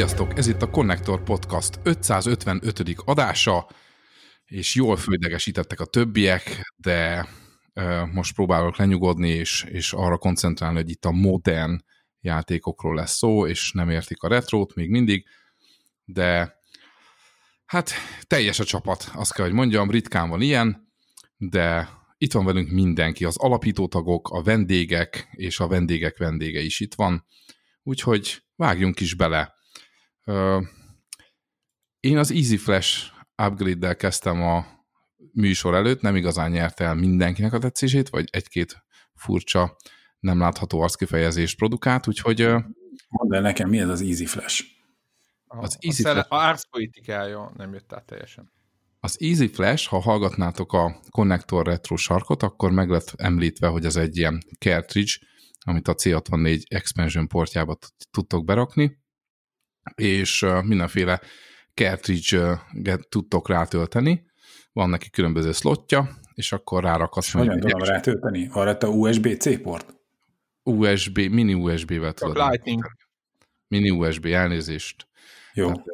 Sziasztok! Ez itt a Connector Podcast 555. adása, és jól földegesítettek a többiek, de most próbálok lenyugodni, és, és arra koncentrálni, hogy itt a modern játékokról lesz szó, és nem értik a retrót még mindig, de hát teljes a csapat, azt kell, hogy mondjam, ritkán van ilyen, de itt van velünk mindenki, az alapítótagok, a vendégek, és a vendégek vendége is itt van, úgyhogy vágjunk is bele. Én az Easy Flash upgrade-del kezdtem a műsor előtt, nem igazán nyerte el mindenkinek a tetszését, vagy egy-két furcsa, nem látható arckifejezést produkált, úgyhogy... Mondd el nekem, mi ez az Easy Flash? Az a, Easy a, Flash... a árszpolitikája nem jött át teljesen. Az Easy Flash, ha hallgatnátok a Connector Retro sarkot, akkor meg lett említve, hogy ez egy ilyen cartridge, amit a C64 expansion portjába tudtok berakni, és mindenféle cartridge-et tudtok rátölteni, van neki különböző slotja, és akkor rárakhatsz. Hogyan tudom rátölteni? Arra a USB-C port? USB, mini USB-vel tudod. Lightning. Mini USB, elnézést. Jó. Tehát,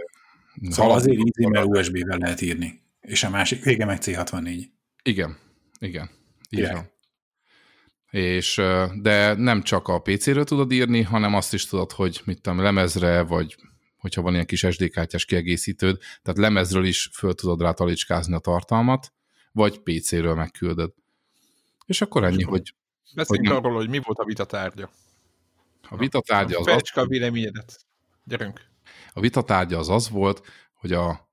szóval azért easy, mert USB-vel lehet írni. És a másik vége meg C64. Igen, igen. Így van. És, de nem csak a PC-ről tudod írni, hanem azt is tudod, hogy mit tudom, lemezre, vagy hogyha van ilyen kis SD kártyás kiegészítőd, tehát lemezről is föl tudod rá talicskázni a tartalmat, vagy PC-ről megküldöd. És akkor ennyi, hogy... Beszéljünk hogy arról, hogy mi volt a vitatárgya. A vitatárgya az... Fejtsd a véleményedet. Gyerünk. A vitatárgya az az volt, hogy a,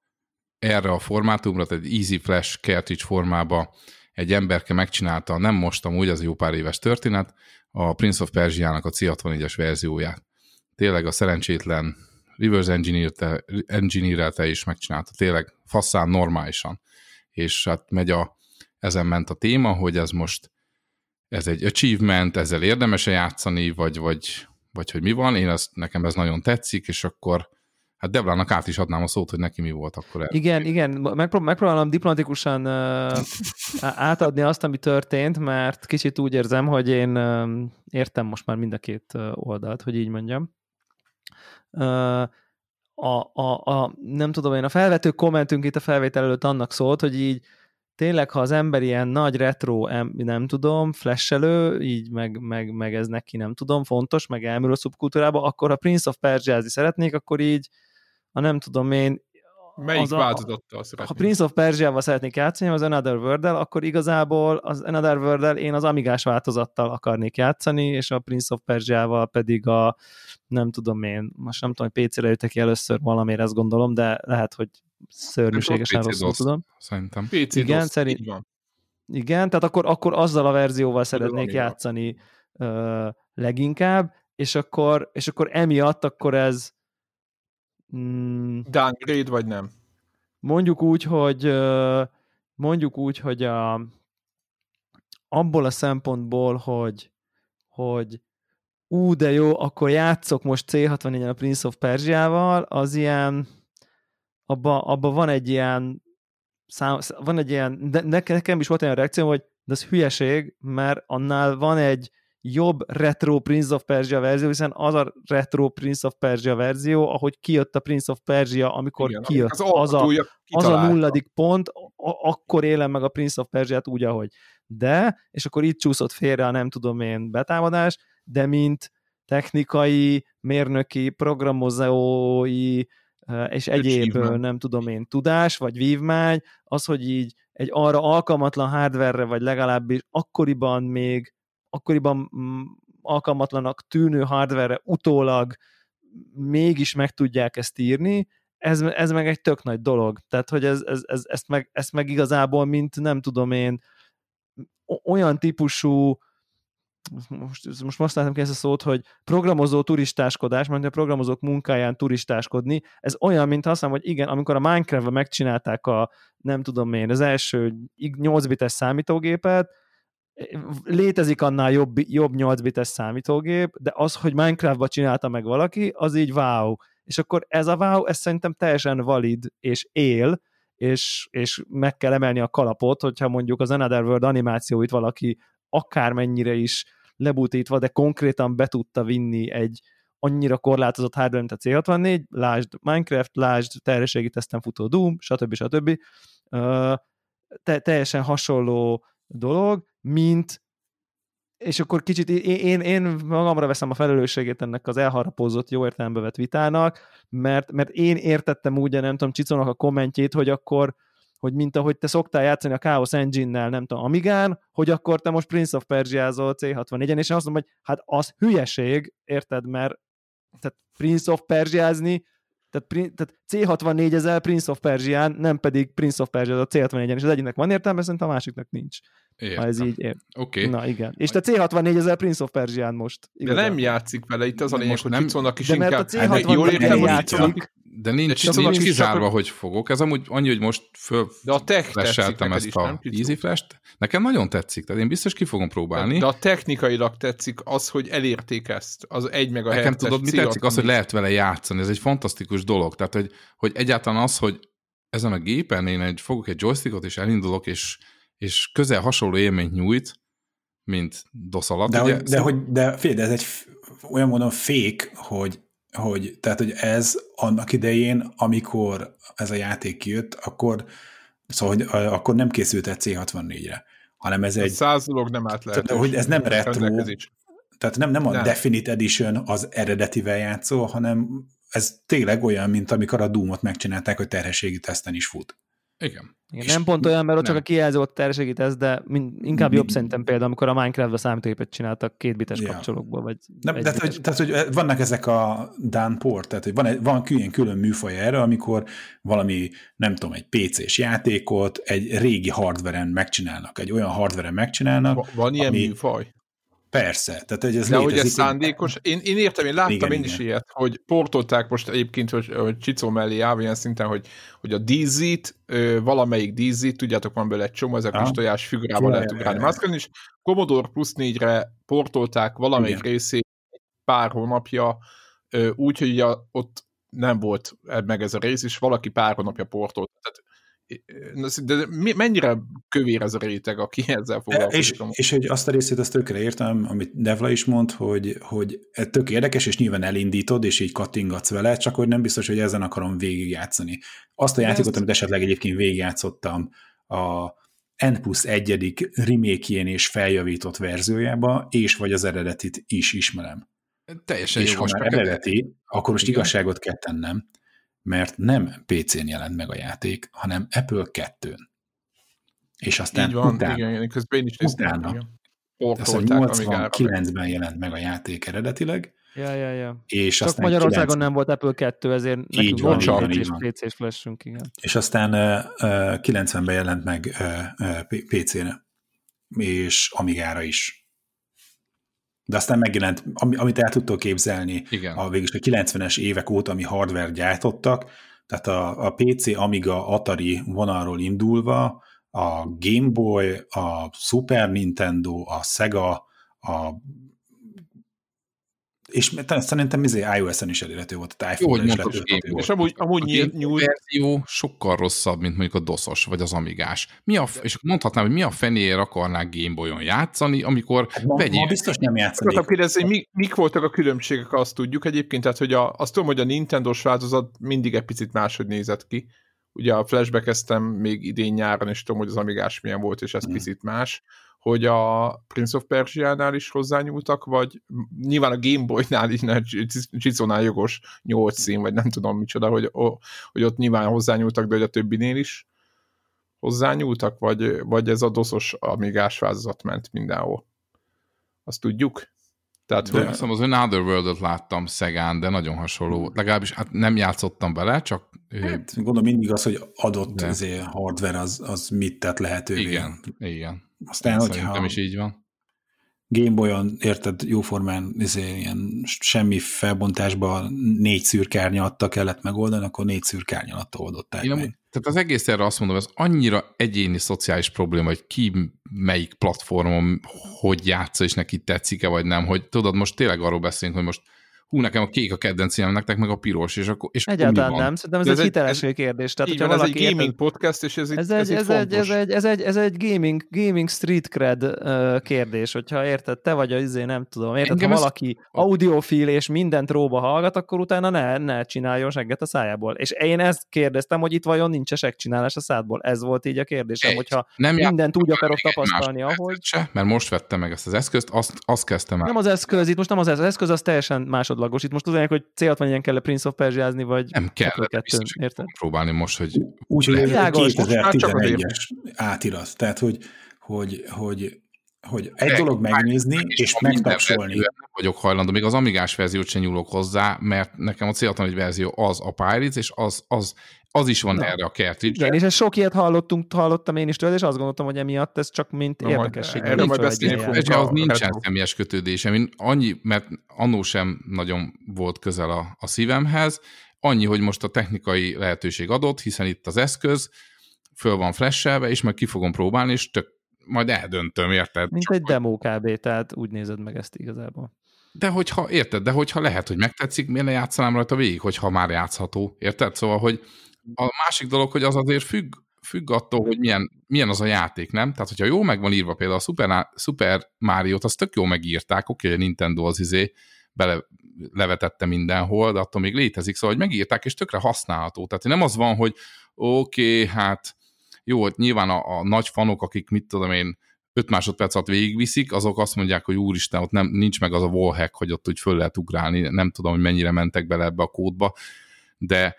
erre a formátumra, tehát egy Easy Flash cartridge formába egy emberke megcsinálta, nem most amúgy, az jó pár éves történet, a Prince of Persia-nak a C64-es verzióját. Tényleg a szerencsétlen reverse engineer-te is megcsinálta, tényleg faszán normálisan. És hát megy a, ezen ment a téma, hogy ez most ez egy achievement, ezzel érdemes -e játszani, vagy, vagy, vagy hogy mi van, én ezt, nekem ez nagyon tetszik, és akkor Hát Deblának át is adnám a szót, hogy neki mi volt akkor el. Igen, igen, megprób- megpróbálom diplomatikusan átadni azt, ami történt, mert kicsit úgy érzem, hogy én értem most már mind a két oldalt, hogy így mondjam. A, a, a, nem tudom én, a felvető kommentünk itt a felvétel előtt annak szólt, hogy így tényleg, ha az ember ilyen nagy retro, nem tudom, flashelő, így meg, meg, meg ez neki nem tudom, fontos, meg elmúl a szubkultúrába, akkor ha Prince of persia szeretnék, akkor így a nem tudom én, Melyik változattal szeretnék? Ha Prince of Persia-val szeretnék játszani, az Another world akkor igazából az Another world én az Amigás változattal akarnék játszani, és a Prince of Persia-val pedig a, nem tudom én, most nem tudom, hogy PC-re jöttek ki először valamiért, ezt gondolom, de lehet, hogy szörnyűségesen rosszul tudom. Szerintem. PC igen, szerint, igen, tehát akkor, akkor azzal a verzióval szeretnék játszani uh, leginkább, és akkor, és akkor emiatt akkor ez Mm, Downgrade vagy nem? Mondjuk úgy, hogy mondjuk úgy, hogy a, abból a szempontból, hogy, hogy ú, de jó, akkor játszok most C64-en a Prince of Persia-val, az ilyen, abba, abba van egy ilyen szám, van egy ilyen, de nekem is volt olyan reakció, hogy de ez hülyeség, mert annál van egy jobb retro Prince of Persia verzió, hiszen az a retro Prince of Persia verzió, ahogy kijött a Prince of Persia, amikor Igen, kijött. az, az, a, az a nulladik pont, a, akkor élem meg a Prince of Persia-t úgy, ahogy. De, és akkor itt csúszott félre a nem tudom én betámadás, de mint technikai, mérnöki, programozói, és egyéb, nem tudom én, tudás, vagy vívmány, az, hogy így egy arra alkalmatlan hardware vagy legalábbis akkoriban még akkoriban mm, alkalmatlanak tűnő hardware utólag mégis meg tudják ezt írni, ez, ez meg egy tök nagy dolog. Tehát, hogy ez, ez, ez, ezt, meg, ezt meg igazából, mint nem tudom én, olyan típusú most, most használtam ki ezt a szót, hogy programozó turistáskodás, mert a programozók munkáján turistáskodni, ez olyan, mint azt mondom, hogy igen, amikor a Minecraft-ben megcsinálták a, nem tudom én, az első 8 bites számítógépet, létezik annál jobb, jobb 8 bites számítógép, de az, hogy Minecraftba csinálta meg valaki, az így wow. És akkor ez a wow, ez szerintem teljesen valid és él, és, és meg kell emelni a kalapot, hogyha mondjuk az Another World animációit valaki akármennyire is lebutítva, de konkrétan be tudta vinni egy annyira korlátozott hardware, mint a C64, lásd Minecraft, lásd terhességi teszten futó Doom, stb. stb. Te, teljesen hasonló dolog, mint és akkor kicsit én, én magamra veszem a felelősségét ennek az elharapózott, jó értelembe vett vitának, mert, mert én értettem úgy, nem tudom, Csicónak a kommentjét, hogy akkor, hogy mint ahogy te szoktál játszani a Chaos Engine-nel, nem tudom, Amigán, hogy akkor te most Prince of Persia-zol C64-en, és én azt mondom, hogy hát az hülyeség, érted, mert tehát Prince of Persia-zni, tehát, tehát C64 ezel Prince of Persia, nem pedig Prince of Persia a C64-en, és az egyiknek van értelme, szerintem a másiknak nincs. Értem. Ha ez így ér. Oké. Okay. Na igen. És te C64 ezer Prince of Persia most. Igazán. De nem játszik vele, itt az a lényeg, hogy nem... Kicónak is de inkább... mert a C64 jól értem, játszik. De nincs, de nincs kizárva, hogy fogok. Ez amúgy annyi, hogy most föl de a tech ezt is, a Easy Flash-t. Nekem nagyon tetszik, tehát én biztos ki fogom próbálni. De a technikailag tetszik az, hogy elérték ezt, az egy meg a Nekem tudod, mi tetszik? Az, hogy lehet vele játszani. Ez egy fantasztikus dolog. Tehát, hogy, hogy egyáltalán az, hogy ezen a gépen én egy, fogok egy joystickot, és elindulok, és, és közel hasonló élményt nyújt, mint DOS alatt. De, ugye? hogy, de, hogy, de fél, de ez egy olyan módon fék, hogy hogy, tehát, hogy ez annak idején, amikor ez a játék kijött, akkor, szóval, hogy akkor nem készült egy C64-re, hanem ez egy... Száz dolog nem át lehet. Tehát, hogy ez nem retro, tehát nem, nem a nem. Definite Edition az eredetivel játszó, hanem ez tényleg olyan, mint amikor a Doom-ot megcsinálták, hogy terhességi teszten is fut. Igen. Igen, nem pont olyan, mert ott csak a kijelző ott segítesz, de inkább mi, jobb szerintem például, amikor a Minecraft-ba számítógépet csináltak két bites ja. kapcsolókból, vagy Nem, de hogy, tehát, hogy vannak ezek a downport, tehát hogy van, egy, van külön, külön műfaj erre, amikor valami, nem tudom, egy PC-s játékot egy régi hardveren megcsinálnak, egy olyan hardveren megcsinálnak. Van, van ilyen ami, műfaj? Persze. Tehát, hogy ez De hogy ez szándékos, én, én értem, én láttam igen, én is igen. ilyet, hogy portolták most egyébként, hogy, hogy Csicó mellé áll ilyen szinten, hogy, hogy a DZ-t, valamelyik DZ-t, tudjátok, van belőle egy csomó, ezek kis tojás figurával lehet ugrálni mászkálni, és Commodore Plus 4-re portolták valamelyik igen. részét pár hónapja, úgy, hogy a, ott nem volt meg ez a rész, és valaki pár hónapja portolt. Tehát de mennyire kövér ez a réteg, aki ezzel foglalkozik? És, és hogy azt a részét azt tökre értem, amit Devla is mond, hogy, hogy ez tök érdekes, és nyilván elindítod, és így kattingatsz vele, csak hogy nem biztos, hogy ezen akarom végigjátszani. Azt a játékot, ezt... amit esetleg egyébként végigjátszottam a N plusz egyedik remake és feljavított verziójába, és vagy az eredetit is ismerem. Teljesen és ha már eredeti, akkor most Igen. igazságot kell tennem, mert nem PC-n jelent meg a játék, hanem Apple 2-n. És aztán Így van, utána, igen, közben én is utána, azt 89-ben jelent meg a játék eredetileg, Ja, ja, ja. És Csak aztán Magyarországon 9... nem volt Apple 2, ezért nekünk van, van PC, PC-s flashünk, igen. És aztán uh, 90-ben jelent meg uh, uh, PC-re, és Amigára is. De aztán megjelent, amit el tudtok képzelni Igen. a végül a 90-es évek óta, ami hardware gyártottak, tehát a, a PC, Amiga, Atari vonalról indulva, a Game Boy, a Super Nintendo, a Sega, a és szerintem izé iOS-en is elérhető volt, a iPhone Jó, is elérhető volt. És amúgy, amúgy nyílt, nyújt... verzió sokkal rosszabb, mint mondjuk a doszos, vagy az amigás. Mi a, és mondhatnám, hogy mi a fenéért akarnák Gameboy-on játszani, amikor hát ma, ma biztos nem játszanék. Akartam kérdezni, mi, mik voltak a különbségek, azt tudjuk egyébként, tehát hogy a, azt tudom, hogy a Nintendo-s változat mindig egy picit máshogy nézett ki. Ugye a flashback még idén nyáron, és tudom, hogy az amigás milyen volt, és ez hmm. picit más hogy a Prince of Persia-nál is hozzányúltak, vagy nyilván a Game Boy-nál is, Csicónál jogos 8 szín, vagy nem tudom micsoda, hogy, hogy ott nyilván hozzányúltak, de hogy a többinél is hozzányúltak, vagy, vagy ez a doszos amigás változat ment mindenhol. Azt tudjuk? Tehát, de, hogy... Hiszem, az Another World-ot láttam Szegán, de nagyon hasonló. Legalábbis hát nem játszottam bele, csak... Hát, gondolom mindig az, hogy adott de... azért hardware az, az mit tett lehetővé. Igen, igen. Aztán, hogyha Szerintem is így van. Gameboy-on, érted, jóformán izé, ilyen semmi felbontásban négy szürkárnyalattal kellett megoldani, akkor négy szürkárnyalattal oldották meg. Tehát az egész erre azt mondom, ez annyira egyéni szociális probléma, hogy ki melyik platformon hogy játsza, és neki tetszik-e vagy nem, hogy tudod, most tényleg arról beszélünk, hogy most hú, nekem a kék a kedvencem, nektek meg a piros, és akkor és Egyáltalán akkor nem, szerintem ez, ez egy hiteleső egy, kérdés. Tehát, van, ez egy gaming érted, podcast, és ez, ez, egy, ez, egy, ez, egy, ez, egy, ez egy gaming, gaming street cred uh, kérdés, hogyha érted, te vagy a izé, nem tudom, érted, Engem ha valaki ez... audiofil és mindent róba hallgat, akkor utána ne, ne csináljon segget a szájából. És én ezt kérdeztem, hogy itt vajon nincs -e csinálás a szádból. Ez volt így a kérdésem, egy. hogyha nem mindent úgy akarok tapasztalni, ahogy... Se, mert most vettem meg ezt az eszközt, azt, azt kezdtem el. Nem az eszköz, itt most nem az eszköz, az eszköz az teljesen másodlagos. Itt most az hogy C64-en kell a Prince of Persia-zni, vagy nem kell, kettőn, érted? próbálni most, hogy... Úgy, hogy ez 2011-es átirat. Tehát, hogy, hogy, hogy hogy egy De, dolog megnézni, és, és megtapsolni. Nem vagyok hajlandó, még az amigás verziót sem nyúlok hozzá, mert nekem a C64 verzió az a Pirates, és az, az, az is van Na. erre a cartridge Igen, és ezt sok ilyet hallottunk, hallottam én is tőle, és azt gondoltam, hogy emiatt ez csak mint Na, érdekesség. Erről majd beszélni Az nincsen személyes kötődésem. Annyi, mert annó sem nagyon volt közel a, a szívemhez, annyi, hogy most a technikai lehetőség adott, hiszen itt az eszköz, föl van flashelve, és meg ki fogom próbálni, és tök majd eldöntöm, érted? Mint Csak egy demo kb, tehát úgy nézed meg ezt igazából. De hogyha, érted, de hogyha lehet, hogy megtetszik, miért ne játszanám rajta végig, hogyha már játszható, érted? Szóval, hogy a másik dolog, hogy az azért függ, függ attól, hogy milyen, milyen az a játék, nem? Tehát, hogyha jó meg van írva például a Super, Super Mario-t, azt tök jó megírták, oké, okay, a Nintendo az izé, bele levetette mindenhol, de attól még létezik, szóval, hogy megírták, és tökre használható. Tehát nem az van, hogy oké, okay, hát jó, hogy nyilván a, a nagy fanok, akik mit tudom én, 5 másodperc alatt végigviszik, azok azt mondják, hogy úristen, ott nem, nincs meg az a wallhack, hogy ott úgy föl lehet ugrálni, nem tudom, hogy mennyire mentek bele ebbe a kódba, de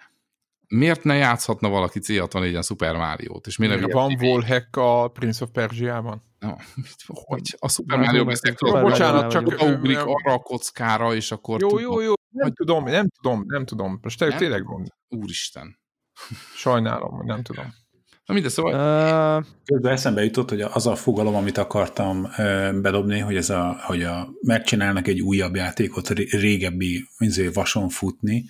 miért ne játszhatna valaki C64-en Super Mario-t? És miért van wallhack a Prince of Persia-ban? No, hogy a Super Mario beszél, bocsánat, csak ugrik arra a kockára, és akkor... Jó, jó, jó, nem tudom, nem tudom, nem tudom. Most tényleg mond. Úristen. Sajnálom, nem tudom. Na mindegy, szóval... Uh... Közben eszembe jutott, hogy az a fogalom, amit akartam bedobni, hogy, ez a, hogy a, megcsinálnak egy újabb játékot, régebbi izé, vason futni,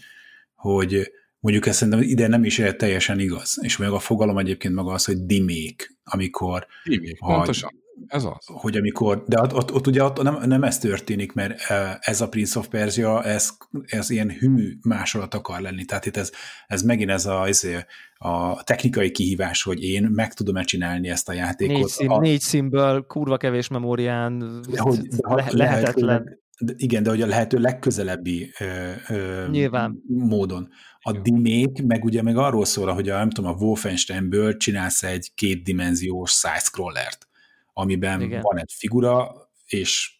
hogy mondjuk ezt szerintem ide nem is teljesen igaz. És még a fogalom egyébként maga az, hogy dimék, amikor... Dimék, pontosan. Ez az. Hogy amikor, de ott, ott, ott ugye ott nem, nem ez történik, mert ez a Prince of Persia, ez, ez ilyen hű másolat akar lenni. Tehát itt ez, ez megint ez a, ez a technikai kihívás, hogy én meg tudom-e csinálni ezt a játékot. Négy, szín, a, négy színből, kurva kevés memórián, de hogy, de le, lehetetlen. De igen, de hogy a lehető legközelebbi ö, ö, Nyilván. módon. A dimék meg ugye meg arról szól, hogy a, nem tudom, a Wolfensteinből csinálsz egy kétdimenziós side-scrollert amiben Igen. van egy figura, és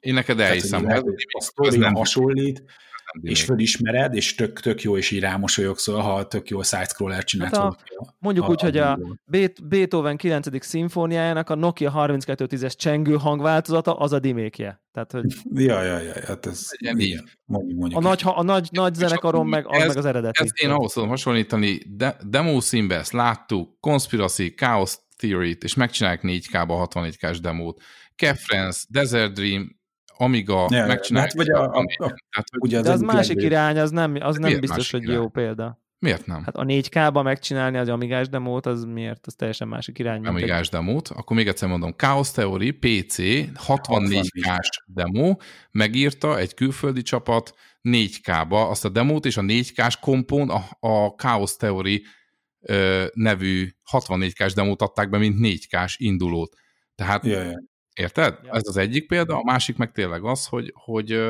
én neked elhiszem, hogy a nem hasonlít, és fölismered, és tök, tök jó, és így rámosolyogsz, szóval, ha tök jó side-scroller csinálsz. Hát a, mondjuk a, úgy, a, hogy a Beethoven 9. szimfóniájának a Nokia 3210-es csengő hangváltozata az a dimékje. Tehát, hogy... Ja, ja, ja, hát ez ilyen. Mondjuk, mondjuk. A nagy, a nagy, nagy zenekaron meg az, ez, meg az eredeti. Ezt én ahhoz tudom hasonlítani, de, demo színbe ezt láttuk, Conspiracy, Chaos Theory-t, és megcsinálják 4K-ba 64K-s demót. Kefrens, Desert Dream, Amiga, ja, megcsinálják. Vagy a, a, a, tehát, ugye az de az másik legjobb. irány, az nem, az nem biztos, hogy irány? jó példa. Miért nem? Hát a 4K-ba megcsinálni az Amigás demót, az miért? Az teljesen másik irány. Amigás egy... demót, akkor még egyszer mondom, Chaos Theory, PC, 64K-s demo, megírta egy külföldi csapat 4K-ba azt a demót, és a 4K-s kompón a, a Chaos Theory nevű 64K-s demót adták be, mint 4K-s indulót. Tehát, yeah, yeah. érted? Yeah. Ez az egyik példa, a másik meg tényleg az, hogy, hogy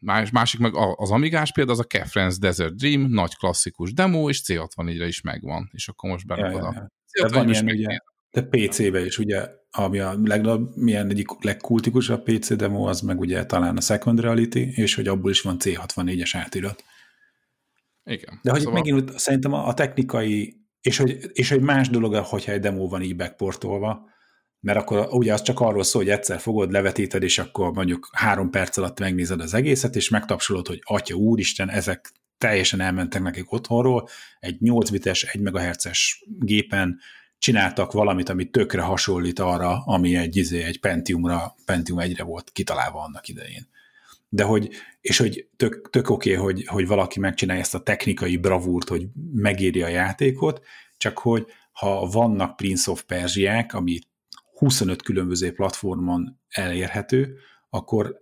más, másik meg az Amigás példa, az a Kefrens Desert Dream, nagy klasszikus demo, és C64-re is megvan, és akkor most berakod yeah, yeah, yeah. van ilyen, ugye, de PC-be is, ugye, ami a legnagyobb, milyen egyik legkultikusabb PC demo, az meg ugye talán a Second Reality, és hogy abból is van C64-es átirat. Igen. De hogy szóval... megint szerintem a, technikai, és hogy, és hogy más dolog, hogyha egy demo van így backportolva, mert akkor ugye az csak arról szól, hogy egyszer fogod, levetíted, és akkor mondjuk három perc alatt megnézed az egészet, és megtapsolod, hogy atya úristen, ezek teljesen elmentek nekik otthonról, egy 8 bites, 1 MHz-es gépen csináltak valamit, ami tökre hasonlít arra, ami egy, izé, egy Pentiumra, Pentium 1-re volt kitalálva annak idején de hogy, és hogy tök, tök oké, okay, hogy, hogy valaki megcsinálja ezt a technikai bravúrt, hogy megéri a játékot, csak hogy ha vannak Prince of Persiák, ami 25 különböző platformon elérhető, akkor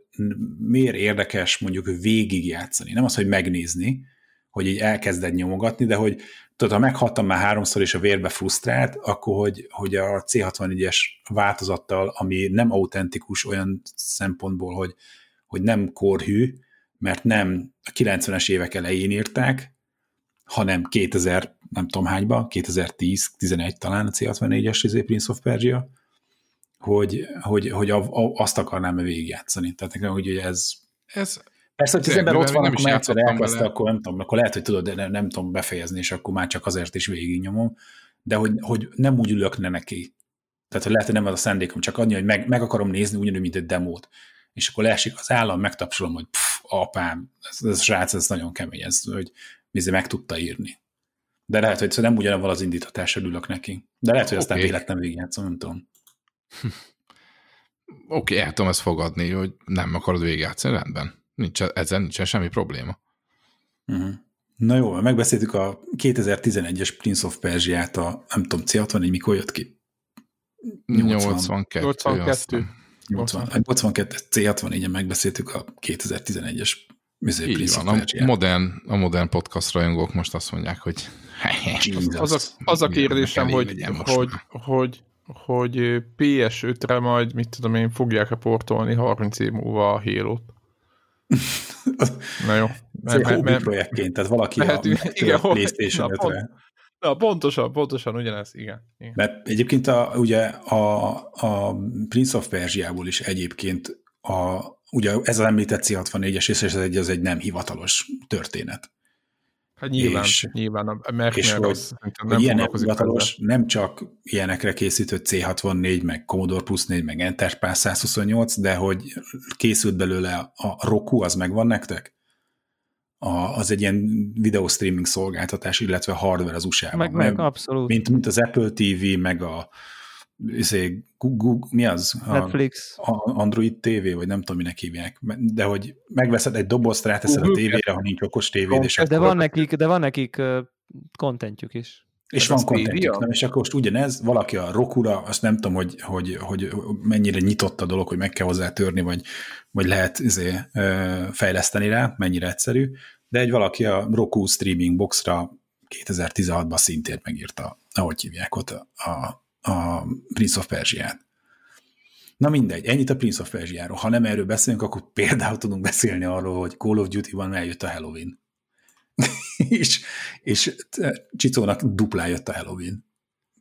miért érdekes mondjuk végigjátszani. Nem az, hogy megnézni, hogy így elkezded nyomogatni, de hogy tudod, ha meghattam már háromszor és a vérbe frusztrált, akkor hogy, hogy a C64-es változattal, ami nem autentikus olyan szempontból, hogy, hogy nem korhű, mert nem a 90-es évek elején írták, hanem 2000, nem tudom hányba, 2010-11 talán a C64-es izé, Prince of Persia, hogy, hogy, hogy a, a, azt akarnám-e végigjátszani. Tehát nekem, hogy ez... Ez Persze, hogy az ember ott van, akkor már egyszer elkezdte, akkor nem tudom, akkor lehet, hogy tudod, de nem, nem tudom befejezni, és akkor már csak azért is végignyomom, de hogy, hogy nem úgy ülök ne neki. Tehát, hogy lehet, hogy nem az a szándékom, csak annyi, hogy meg, meg akarom nézni ugyanúgy, mint egy demót. És akkor leesik az állam, megtapsolom, hogy pff, apám, ez, ez srác, ez nagyon kemény, ez, hogy Mizi meg tudta írni. De lehet, hogy nem ugyanavval az indítatással ülök neki. De lehet, hogy aztán okay. végigjátszom, nem tudom. Oké, okay, el tudom ezt fogadni, hogy nem akarod végigjátszani, rendben. Nincs, ezzel nincsen semmi probléma. Uh-huh. Na jó, megbeszéltük a 2011-es Prince of Persia-t, a nem tudom, C64 mikor jött ki? 82. 82. 80, 82 C64-en megbeszéltük a 2011-es Így van, a modern, a modern podcast rajongók most azt mondják, hogy az, az, a, az a kérdésem, hogy, hogy, hogy, hogy PS5-re majd, mit tudom én, fogják-e portolni 30 év múlva a Halo-t? Na jó. Ez egy hobby projektként, tehát valaki mehetünk, a, igen, a PlayStation 5 pont, na, pontosan, pontosan ugyanez, igen. igen. Mert egyébként a, ugye a, a Prince of Persia-ból is egyébként a, ugye ez az említett C64-es és ez egy, ez egy nem hivatalos történet. Hát nyilván, és, nyilván a Merkner és hogy, nem hogy ilyen hivatalos, nem csak ilyenekre készített C64, meg Commodore Plus 4, meg Enterprise 128, de hogy készült belőle a Roku, az megvan nektek? A, az egy ilyen videostreaming szolgáltatás, illetve hardware az USA-ban. Meg, meg, abszolút. Mint, mint az Apple TV, meg a izé, Google, mi az? Netflix. A Android TV, vagy nem tudom, minek hívják. De hogy megveszed egy dobozt, ráteszed a tévére, ha nincs okos tévéd, és de akkor... Van nekik, de van nekik kontentjük is. És van kontentjük, nem? És akkor most ugyanez, valaki a Rokura, azt nem tudom, hogy, hogy, hogy mennyire nyitott a dolog, hogy meg kell hozzá törni, vagy, vagy lehet izé, fejleszteni rá, mennyire egyszerű, de egy valaki a Roku streaming boxra 2016-ban szintén megírta, ahogy hívják ott a, a a Prince of Persia-t. Na mindegy, ennyit a Prince of Persia-ról. Ha nem erről beszélünk, akkor például tudunk beszélni arról, hogy Call of Duty-ban eljött a Halloween. és, és Csicónak duplá jött a Halloween.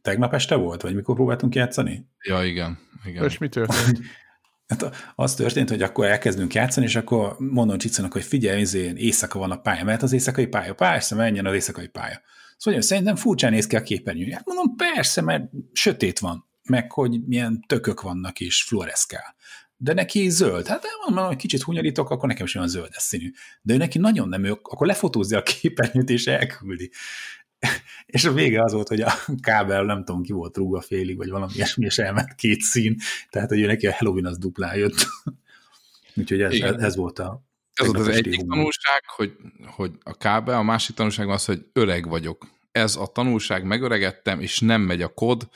Tegnap este volt, vagy mikor próbáltunk játszani? Ja, igen. igen. És mi történt? Hát az történt, hogy akkor elkezdünk játszani, és akkor mondom Csicónak, hogy figyelj, izé, éjszaka van a pálya, mert az éjszakai pálya, persze, menjen az éjszakai pálya. Szóval szerintem furcsán néz ki a képernyő. Hát mondom, persze, mert sötét van, meg hogy milyen tökök vannak és fluoreszkál. De neki zöld. Hát mondom, hogy kicsit hunyorítok, akkor nekem is olyan zöldes színű. De ő neki nagyon nem, ő akkor lefotózza a képernyőt és elküldi. és a vége az volt, hogy a kábel nem tudom ki volt rúgva félig, vagy valami ilyesmi, és elment két szín, tehát hogy neki a Halloween az duplá jött. Úgyhogy ez, ez, ez volt a, ez az, az egyik humor. tanulság, hogy, hogy a kábel, a másik tanulság az, hogy öreg vagyok. Ez a tanulság, megöregettem, és nem megy a kod,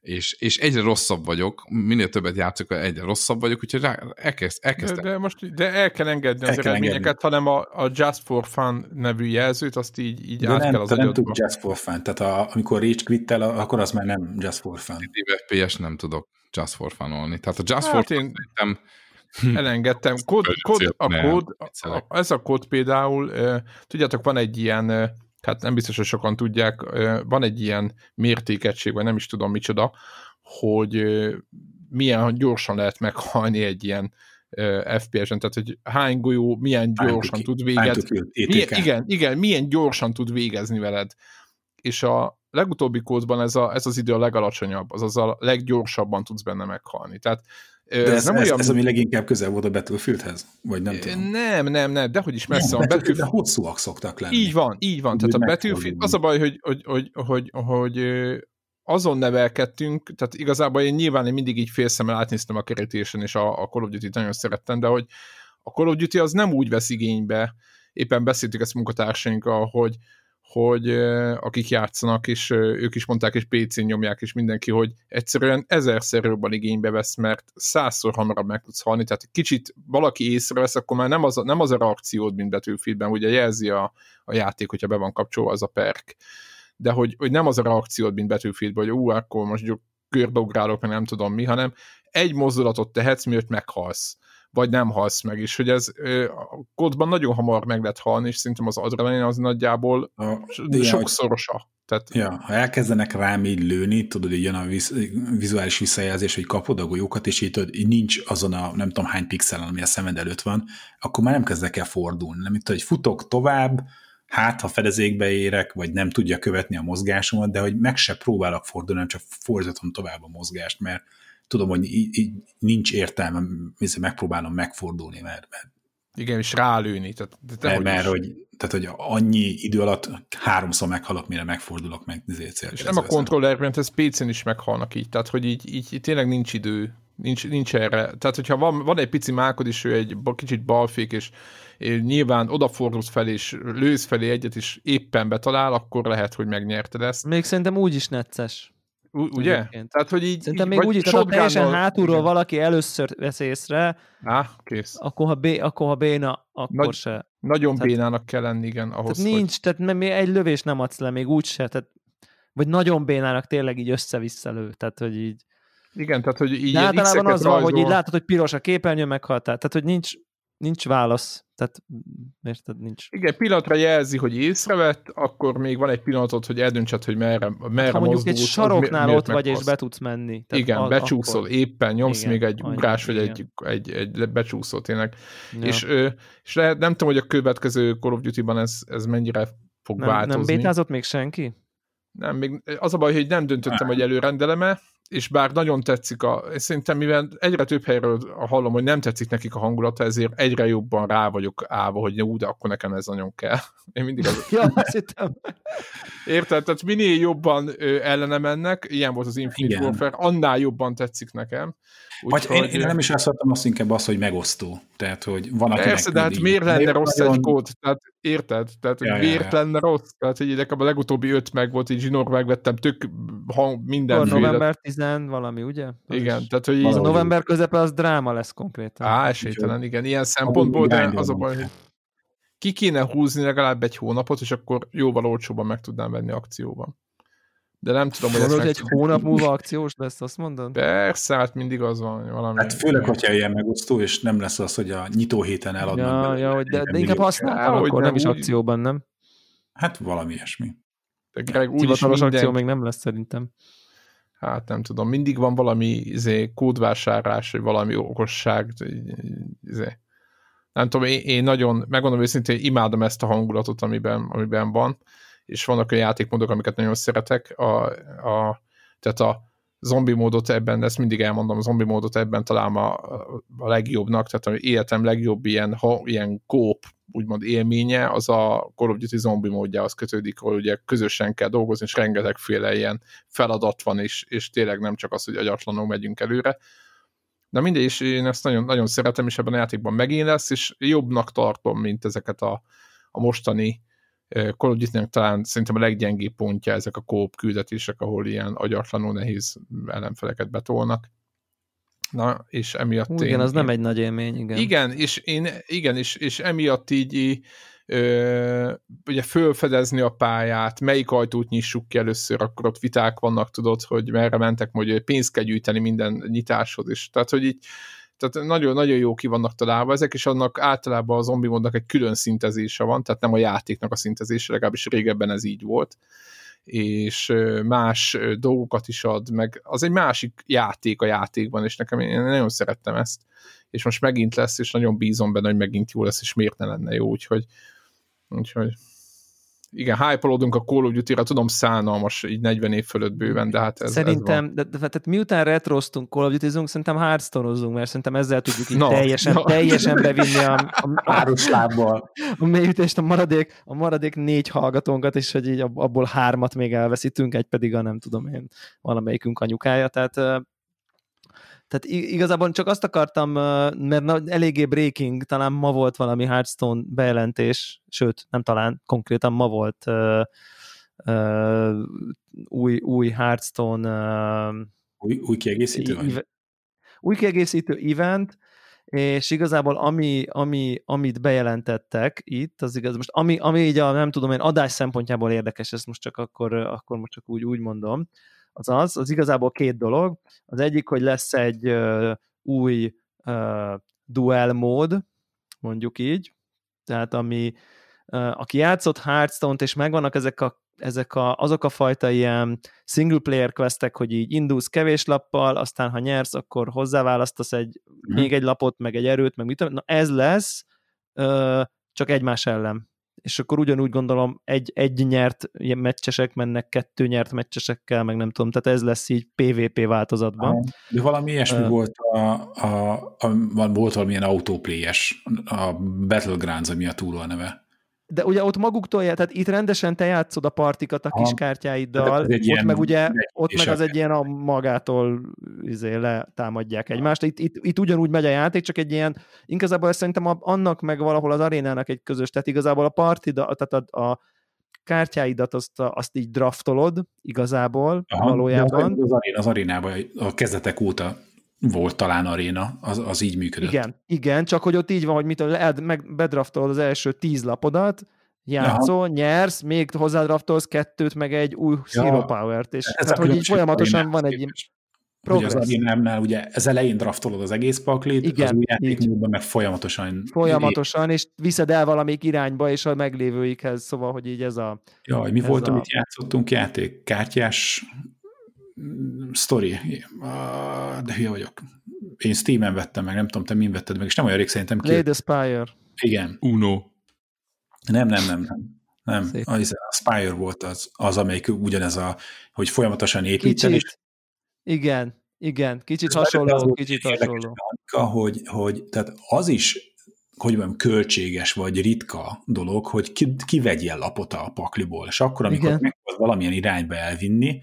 és, és egyre rosszabb vagyok, minél többet játszok, egyre rosszabb vagyok, úgyhogy rá, elkezd, elkezdtem. De, de, most, de el kell engedni el az kell eredményeket, engedni. hanem a, a Just for Fun nevű jelzőt, azt így, így de át nem, kell az nem tud Just for Fun, tehát a, amikor Rage quit akkor az már nem Just for Fun. FPS nem tudok Just for Fun-olni. Tehát a Just hát for Fun én... szerintem. Elengedtem. Kód, kód, a kód, a, ez a kód például, tudjátok, van egy ilyen, hát nem biztos, hogy sokan tudják, van egy ilyen mértékegység, vagy nem is tudom micsoda, hogy milyen gyorsan lehet meghalni egy ilyen FPS-en, tehát hogy hány golyó milyen gyorsan tud végezni. igen, igen, milyen gyorsan tud végezni veled. És a legutóbbi kódban ez, a, ez az idő a legalacsonyabb, azaz a leggyorsabban tudsz benne meghalni. Tehát de ez, nem ez, olyan... ez, ami leginkább közel volt a Battlefieldhez? Vagy nem tudom? Nem, nem, nem, de hogy is messze van. Battlefield... De hosszúak szoktak lenni. Így van, így van. Tehát a Battlefield, az a baj, hogy, hogy, hogy, hogy, hogy azon nevelkedtünk, tehát igazából én nyilván én mindig így félszemmel átnéztem a kerítésen, és a, a Call of Duty-t nagyon szerettem, de hogy a Call of Duty az nem úgy vesz igénybe, éppen beszéltük ezt munkatársainkkal, hogy, hogy akik játszanak, és ők is mondták, és PC-n nyomják, és mindenki, hogy egyszerűen ezerszer jobban igénybe vesz, mert százszor hamarabb meg tudsz halni, tehát kicsit valaki észrevesz, akkor már nem az a, nem az a reakciód, mint Battlefieldben, ugye jelzi a, a játék, hogyha be van kapcsolva az a perk, de hogy, hogy nem az a reakciód, mint Battlefieldben, hogy ú, akkor most kördográlok, meg nem tudom mi, hanem egy mozdulatot tehetsz, miért meghalsz vagy nem halsz meg, és hogy ez a kódban nagyon hamar meg lehet halni, és szerintem az adrenalin az nagyjából a, sokszorosa. Tehát... Ja, ha elkezdenek rám így lőni, tudod, hogy jön a visz, vizuális visszajelzés, hogy kapod a golyókat, és így, tudod, így nincs azon a nem tudom hány pixelen, ami a szemed előtt van, akkor már nem kezdek el fordulni. Nem, itt, hogy futok tovább, hát ha fedezékbe érek, vagy nem tudja követni a mozgásomat, de hogy meg se próbálok fordulni, csak fordítom tovább a mozgást, mert tudom, hogy így, így nincs értelme, megpróbálom megfordulni, mert, mert igen, és rálőni. Tehát, de mert, mert hogy, tehát, hogy annyi idő alatt háromszor meghalok, mire megfordulok meg cél. És nem a kontrollerben, ez PC-n is meghalnak így, tehát hogy így, így tényleg nincs idő, nincs, nincs erre. Tehát, hogyha van, van egy pici mákod, és ő egy kicsit balfék, és, és nyilván odafordulsz fel, és lősz felé egyet, és éppen betalál, akkor lehet, hogy megnyerted ezt. Még szerintem úgy is necces. Ugye? Egyébként. Tehát, hogy így, Szerintem így, még úgy is, tehát teljesen hátulról igen. valaki először vesz észre, Á, kész. Akkor ha, bé, akkor ha béna, akkor Nagy, se. Nagyon tehát, bénának kell lenni, igen, ahhoz, tehát nincs, hogy... tehát még egy lövés nem adsz le, még úgy se, tehát, vagy nagyon bénának tényleg így össze-vissza Tehát, hogy így... Igen, tehát, hogy így De általában az van, hogy így látod, hogy piros a képernyő, meghaltál. Tehát, hogy nincs, nincs válasz. Tehát, érted, nincs. Igen, pillanatra jelzi, hogy észrevett, akkor még van egy pillanatot, hogy eldöntsed, hogy merre, merre ha mondjuk egy saroknál mi, ott vagy, és be tudsz menni. Tehát igen, a, becsúszol, akkor... éppen nyomsz igen, még egy ugrás, vagy egy, egy, egy becsúszó tényleg. Ja. És, és lehet, nem tudom, hogy a következő Call of Duty-ban ez, ez mennyire fog nem, változni. Nem bétázott még senki? Nem, még az a baj, hogy nem döntöttem, hogy előrendeleme, és bár nagyon tetszik, a, szerintem mivel egyre több helyről hallom, hogy nem tetszik nekik a hangulata, ezért egyre jobban rá vagyok állva, hogy jó, de akkor nekem ez nagyon kell. Én mindig az... ja, azt hittem. Érted? Tehát minél jobban ö, ellene mennek, ilyen volt az Infinite Warfare, annál jobban tetszik nekem. Úgy, Vagy hogy... én, én, nem is azt mondtam, azt inkább az, hogy megosztó. Tehát, hogy van, aki Persze, de hát miért lenne rossz nagyon... egy kód? Tehát érted? Tehát, hogy ja, miért ja, ja. lenne rossz? Tehát, hogy nekem a legutóbbi öt meg volt, így zsinór megvettem, tök hang, minden. november 10 valami, ugye? Az igen, tehát, hogy így... A november közepe az dráma lesz konkrétan. Á, esélytelen, igen. Ilyen szempontból, de az a baj, hogy ki kéne húzni legalább egy hónapot, és akkor jóval olcsóban meg tudnám venni akcióban de nem tudom, hogy ez egy hónap múlva akciós lesz, azt mondod? Persze, hát mindig az van valami. Hát főleg, hogyha ilyen megosztó, és nem lesz az, hogy a nyitó héten eladnak. Ja, ja hogy de, de inkább használtam, akkor nem, nem is akcióban, nem? Hát valami ilyesmi. De Greg, Hivatalos minden... akció még nem lesz szerintem. Hát nem tudom, mindig van valami izé, kódvásárlás, vagy valami okosság. Izé. Nem tudom, én, én nagyon, megmondom őszintén, imádom ezt a hangulatot, amiben, amiben van és vannak olyan játékmódok, amiket nagyon szeretek. A, a, tehát a zombi módot ebben, ezt mindig elmondom, a zombi módot ebben találom a, a legjobbnak, tehát a életem legjobb ilyen, ha, ilyen kóp, úgymond élménye, az a Call of Duty zombi módjához kötődik, ahol ugye közösen kell dolgozni, és rengetegféle ilyen feladat van, és, és tényleg nem csak az, hogy agyatlanul megyünk előre. De mindegy, és én ezt nagyon, nagyon szeretem, és ebben a játékban megint lesz, és jobbnak tartom, mint ezeket a, a mostani Call of duty talán szerintem a leggyengébb pontja ezek a kóp küldetések, ahol ilyen agyatlanul nehéz ellenfeleket betolnak. Na, és emiatt igen, én, az én, nem egy nagy élmény, igen. Igen, és, én, igen, és, és emiatt így ö, ugye fölfedezni a pályát, melyik ajtót nyissuk ki először, akkor ott viták vannak, tudod, hogy merre mentek, hogy pénzt kell gyűjteni minden nyitáshoz is. Tehát, hogy így tehát nagyon-nagyon jó ki vannak találva ezek, és annak általában a zombi modnak egy külön szintezése van, tehát nem a játéknak a szintezése, legalábbis régebben ez így volt és más dolgokat is ad, meg az egy másik játék a játékban, és nekem én nagyon szerettem ezt, és most megint lesz, és nagyon bízom benne, hogy megint jó lesz, és miért ne lenne jó, úgyhogy, úgyhogy igen, hype a Call of Duty-ra, tudom szánalmas, így 40 év fölött bőven, de hát ez Szerintem, ez de, de, tehát miután retroztunk, Call of duty szerintem hearthstone mert szerintem ezzel tudjuk így no, teljesen, no. teljesen bevinni a, a, a, lábbal. a mélyütést, a maradék, a maradék négy hallgatónkat, és hogy így abból hármat még elveszítünk, egy pedig a nem tudom én, valamelyikünk anyukája, tehát tehát igazából csak azt akartam, mert eléggé breaking, talán ma volt valami Hearthstone bejelentés, sőt, nem talán, konkrétan ma volt uh, uh, új, új Hearthstone uh, új, új kiegészítő? Ev- új kiegészítő event, és igazából ami, ami, amit bejelentettek itt, az igaz, most ami, ami így a, nem tudom én, adás szempontjából érdekes, ezt most csak akkor, akkor most csak úgy, úgy mondom, az az, az igazából két dolog. Az egyik, hogy lesz egy uh, új uh, duel mód, mondjuk így, tehát ami, uh, aki játszott Hearthstone-t, és megvannak ezek a ezek a, azok a fajta ilyen single player questek, hogy így indulsz kevés lappal, aztán ha nyersz, akkor hozzáválasztasz egy, mm. még egy lapot, meg egy erőt, meg mit tudom, na ez lesz, ö, csak egymás ellen. És akkor ugyanúgy gondolom, egy, egy nyert meccsesek mennek kettő nyert meccsesekkel, meg nem tudom, tehát ez lesz így PvP változatban. De valami ilyesmi uh, volt, a, a, a, volt valamilyen autóplélyes, a Battlegrounds, ami a túló a neve de ugye ott maguktól, tehát itt rendesen te játszod a partikat a kis kártyáiddal, ott meg ugye, ott meg az egy ilyen a magától izé, letámadják egymást. Itt, itt, itt, ugyanúgy megy a játék, csak egy ilyen, igazából szerintem annak meg valahol az arénának egy közös, tehát igazából a partida, tehát a, a kártyáidat azt, azt így draftolod igazából Aha, valójában. Az, az, az arénában a kezdetek óta volt talán aréna, az, az így működött. Igen, igen, csak hogy ott így van, hogy mit lehet, meg bedraftolod az első tíz lapodat, játszol, Aha. nyersz, még hozzádraftolsz kettőt, meg egy új ja, Hero Power-t, és hát, hogy így folyamatosan van egy progress. Ugye az arénámnál ugye ez elején draftolod az egész paklit, igen, az új játékmódban meg folyamatosan. Folyamatosan, és viszed el valamik irányba, és a meglévőikhez, szóval, hogy így ez a... Jaj, mi volt, a... amit játszottunk játék? Kártyás Story. De hülye vagyok. Én Steam-en vettem meg, nem tudom, te min vetted meg, és nem olyan rég szerintem ki. Lady Spire. Igen. Uno. Nem, nem, nem, nem. Nem, az, a Spire volt az, az, amelyik ugyanez a, hogy folyamatosan építed. Kicsit. És... Igen, igen, kicsit hasonló, az kicsit hasonló. Hogy, hogy, tehát az is hogy mondjam, költséges vagy ritka dolog, hogy ki, kivegyél lapot a pakliból, és akkor, amikor meg valamilyen irányba elvinni,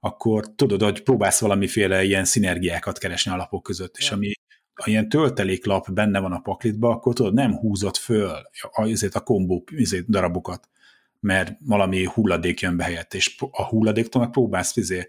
akkor tudod, hogy próbálsz valamiféle ilyen szinergiákat keresni a lapok között, és ami a ilyen tölteléklap benne van a paklitba, akkor tudod, nem húzott föl azért a kombó darabokat, mert valami hulladék jön be helyett, és a hulladéktól meg próbálsz fizé,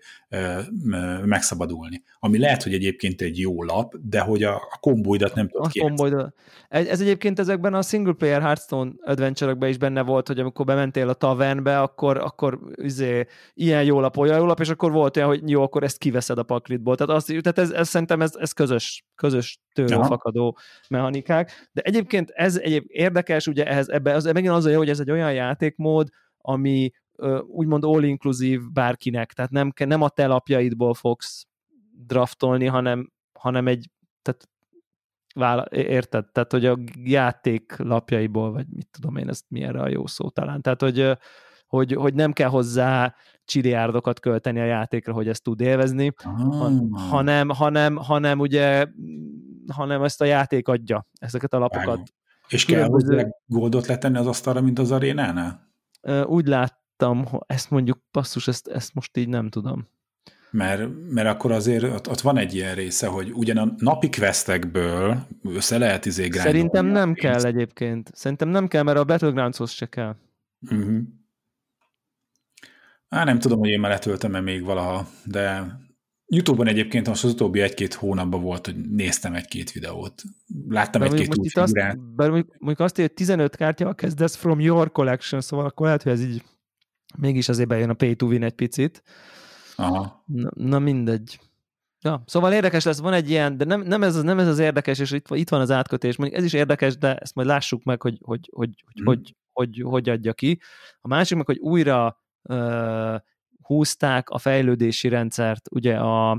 megszabadulni. Ami lehet, hogy egyébként egy jó lap, de hogy a, a kombóidat nem tudod kombóidat. Ez egyébként ezekben a single player Hearthstone adventure is benne volt, hogy amikor bementél a tavernbe, akkor, akkor izé, ilyen jó lap, olyan jó lap, és akkor volt olyan, hogy jó, akkor ezt kiveszed a paklitból. Tehát, azt, tehát ez, ez szerintem ez, ez közös, közös tőle fakadó mechanikák. De egyébként ez egyéb érdekes, ugye ehhez, ebbe, az, megint az a jó, hogy ez egy olyan játékmód, ami úgymond all-inclusive bárkinek, tehát nem, nem a te lapjaidból fogsz draftolni, hanem, hanem egy, tehát vála, érted? Tehát, hogy a játék lapjaiból, vagy mit tudom én, ezt mi erre a jó szó talán. Tehát, hogy, hogy, hogy nem kell hozzá csiliárdokat költeni a játékra, hogy ezt tud élvezni, ah. hanem, hanem, hanem ugye hanem ezt a játék adja, ezeket a lapokat. Vágom. És kell hozzá goldot letenni az asztalra, mint az arénánál? Úgy láttam, ezt mondjuk passzus, ezt, ezt most így nem tudom. Mert, mert akkor azért ott, ott van egy ilyen része, hogy ugyan a napi questekből össze lehet izé Szerintem nem kell egyébként. Szerintem nem kell, mert a Battlegroundshoz se kell. Uh-huh. Á, nem tudom, hogy én már letöltem-e még valaha, de Youtube-on egyébként most az utóbbi egy-két hónapban volt, hogy néztem egy-két videót. Láttam egy-két új figurát. Azt, bár mondjuk azt, hogy 15 kártyával kezdesz from your collection, szóval akkor lehet, hogy ez így mégis azért bejön a pay to win egy picit. Aha. Na, na mindegy. Ja, szóval érdekes lesz, van egy ilyen, de nem, nem, ez, nem ez az érdekes, és itt, itt van az átkötés. Mondjuk ez is érdekes, de ezt majd lássuk meg, hogy hogy, hogy, hogy, hmm. hogy, hogy, hogy adja ki. A másik meg, hogy újra húzták a fejlődési rendszert, ugye a,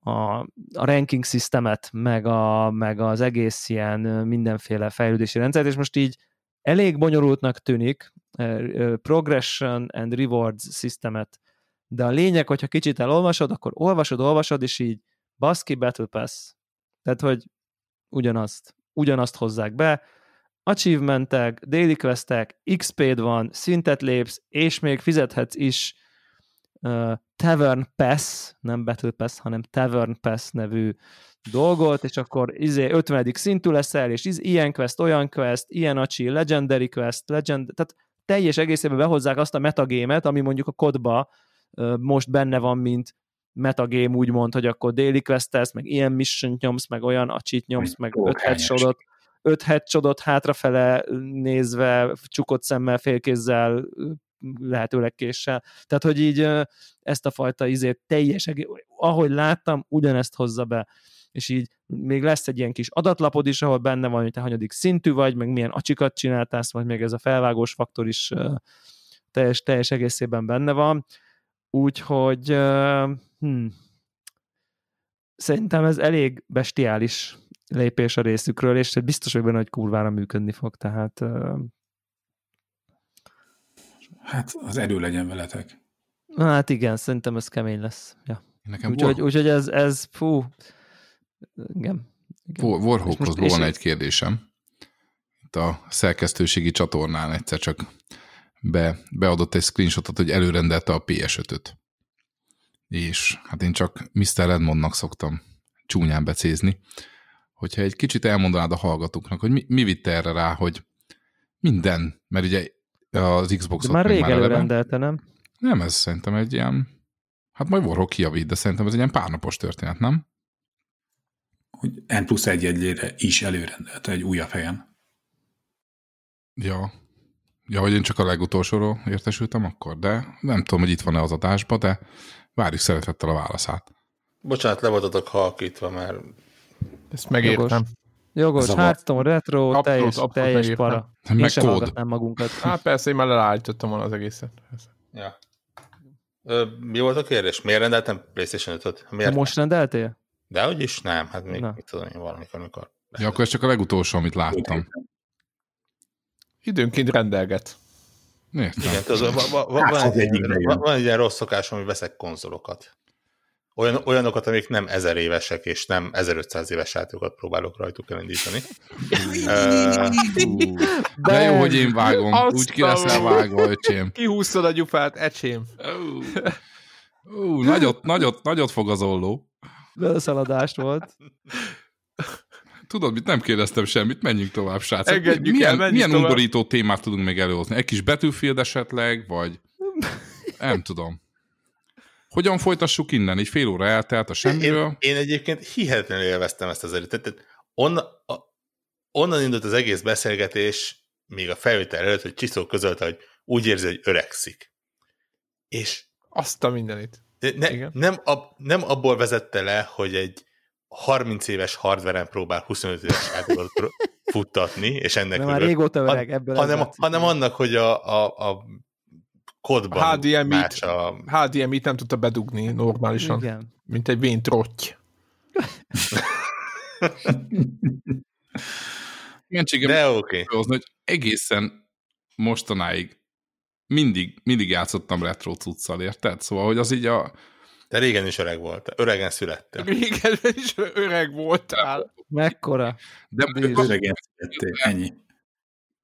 a, a ranking systemet, meg, a, meg az egész ilyen mindenféle fejlődési rendszert, és most így elég bonyolultnak tűnik, progression and rewards systemet, de a lényeg, hogyha kicsit elolvasod, akkor olvasod, olvasod, és így baszki Battle Pass. Tehát, hogy ugyanazt, ugyanazt hozzák be, achievementek, daily questek, XP-d van, szintet lépsz, és még fizethetsz is uh, Tavern Pass, nem Battle Pass, hanem Tavern Pass nevű dolgot, és akkor izé 50. szintű leszel, és iz, ilyen quest, olyan quest, ilyen acsi, legendary quest, legend, tehát teljes egészében behozzák azt a metagémet, ami mondjuk a kodba uh, most benne van, mint metagame úgymond, hogy akkor daily questelsz, meg ilyen mission nyomsz, meg olyan acsit nyomsz, meg öt headshot öt headshot hátrafele nézve, csukott szemmel, félkézzel, lehetőleg késsel. Tehát, hogy így ezt a fajta izét teljes, ahogy láttam, ugyanezt hozza be és így még lesz egy ilyen kis adatlapod is, ahol benne van, hogy te hanyadik szintű vagy, meg milyen acsikat csináltál, vagy még ez a felvágós faktor is teljes, teljes egészében benne van. Úgyhogy hm, szerintem ez elég bestiális lépés a részükről, és biztos hogy benne, hogy kurvára működni fog, tehát Hát az erő legyen veletek. Hát igen, szerintem ez kemény lesz. Ja. Úgyhogy, úgyhogy ez, ez, fú, igen. igen. Warhawkhoz volna egy kérdésem. Itt a szerkesztőségi csatornán egyszer csak be, beadott egy screenshotot, hogy előrendelte a PS5-öt. És hát én csak Mr. Redmondnak szoktam csúnyán becézni, hogyha egy kicsit elmondanád a hallgatóknak, hogy mi, mi vitte erre rá, hogy minden, mert ugye az xbox már rég már előrendelte, nem? Nem, ez szerintem egy ilyen, hát majd Warhawk kiavít, de szerintem ez egy ilyen párnapos történet, nem? Hogy N plusz egy egyére is előrendelte egy újabb helyen. Ja. Ja, hogy én csak a legutolsóról értesültem akkor, de nem tudom, hogy itt van-e az adásba, de várjuk szeretettel a válaszát. Bocsánat, le voltatok halkítva, mert... Ezt megértem. Jogos. Jogos, Hearthstone, retro, abszolút, teljes, abszolút teljes megértem. para. Hát meg sem kód. magunkat. Hát persze, én már leállítottam volna az egészet. Ja. Ö, mi volt a kérdés? Miért rendeltem PlayStation 5-öt? Miért? most rendeltél? De hogy is nem, hát még mit tudom én valamikor, mikor. Ja, akkor ez csak a legutolsó, amit láttam. Időnként rendelget. Értem. Igen, tudod, van, van, van, van, egy, van, van egy ilyen rossz szokásom, hogy veszek konzolokat. Olyan, olyanokat, amik nem ezer évesek, és nem 1500 éves játékokat próbálok rajtuk elindítani. De, jó, hogy én vágom. Azt Úgy ki leszel vágva, öcsém. Kihúztad a gyufát, ecsém. Uh, nagyot, nagyot, nagyot fog az olló. Beleszaladást volt. Tudod, mit nem kérdeztem semmit, menjünk tovább, srácok. Engedjük milyen, el, milyen undorító témát tudunk még előhozni? Egy kis Battlefield esetleg, vagy nem tudom. Hogyan folytassuk innen? Egy fél óra eltelt a semmiről. Én, én egyébként hihetetlenül élveztem ezt az erőt. Tehát a, onnan indult az egész beszélgetés, még a felvétel előtt, hogy Csiszó közölte, hogy úgy érzi, hogy öregszik. És azt a mindenit. Ne, nem, ab, nem abból vezette le, hogy egy 30 éves hardveren próbál 25 éves játékot futtatni, és ennek De már régóta öreg, ebből hanem, hanem annak, hogy a, a, a kodban HDMI-t, a... HDMI-t nem tudta bedugni normálisan, Igen. mint egy vén trotty. De oké. Okay. hogy egészen mostanáig mindig, mindig játszottam retro cuccal, érted? Szóval, hogy az így a... Te régen is öreg volt. Öregen születtél. Régen is öreg voltál. Mekkora? De öregen születtél, ennyi.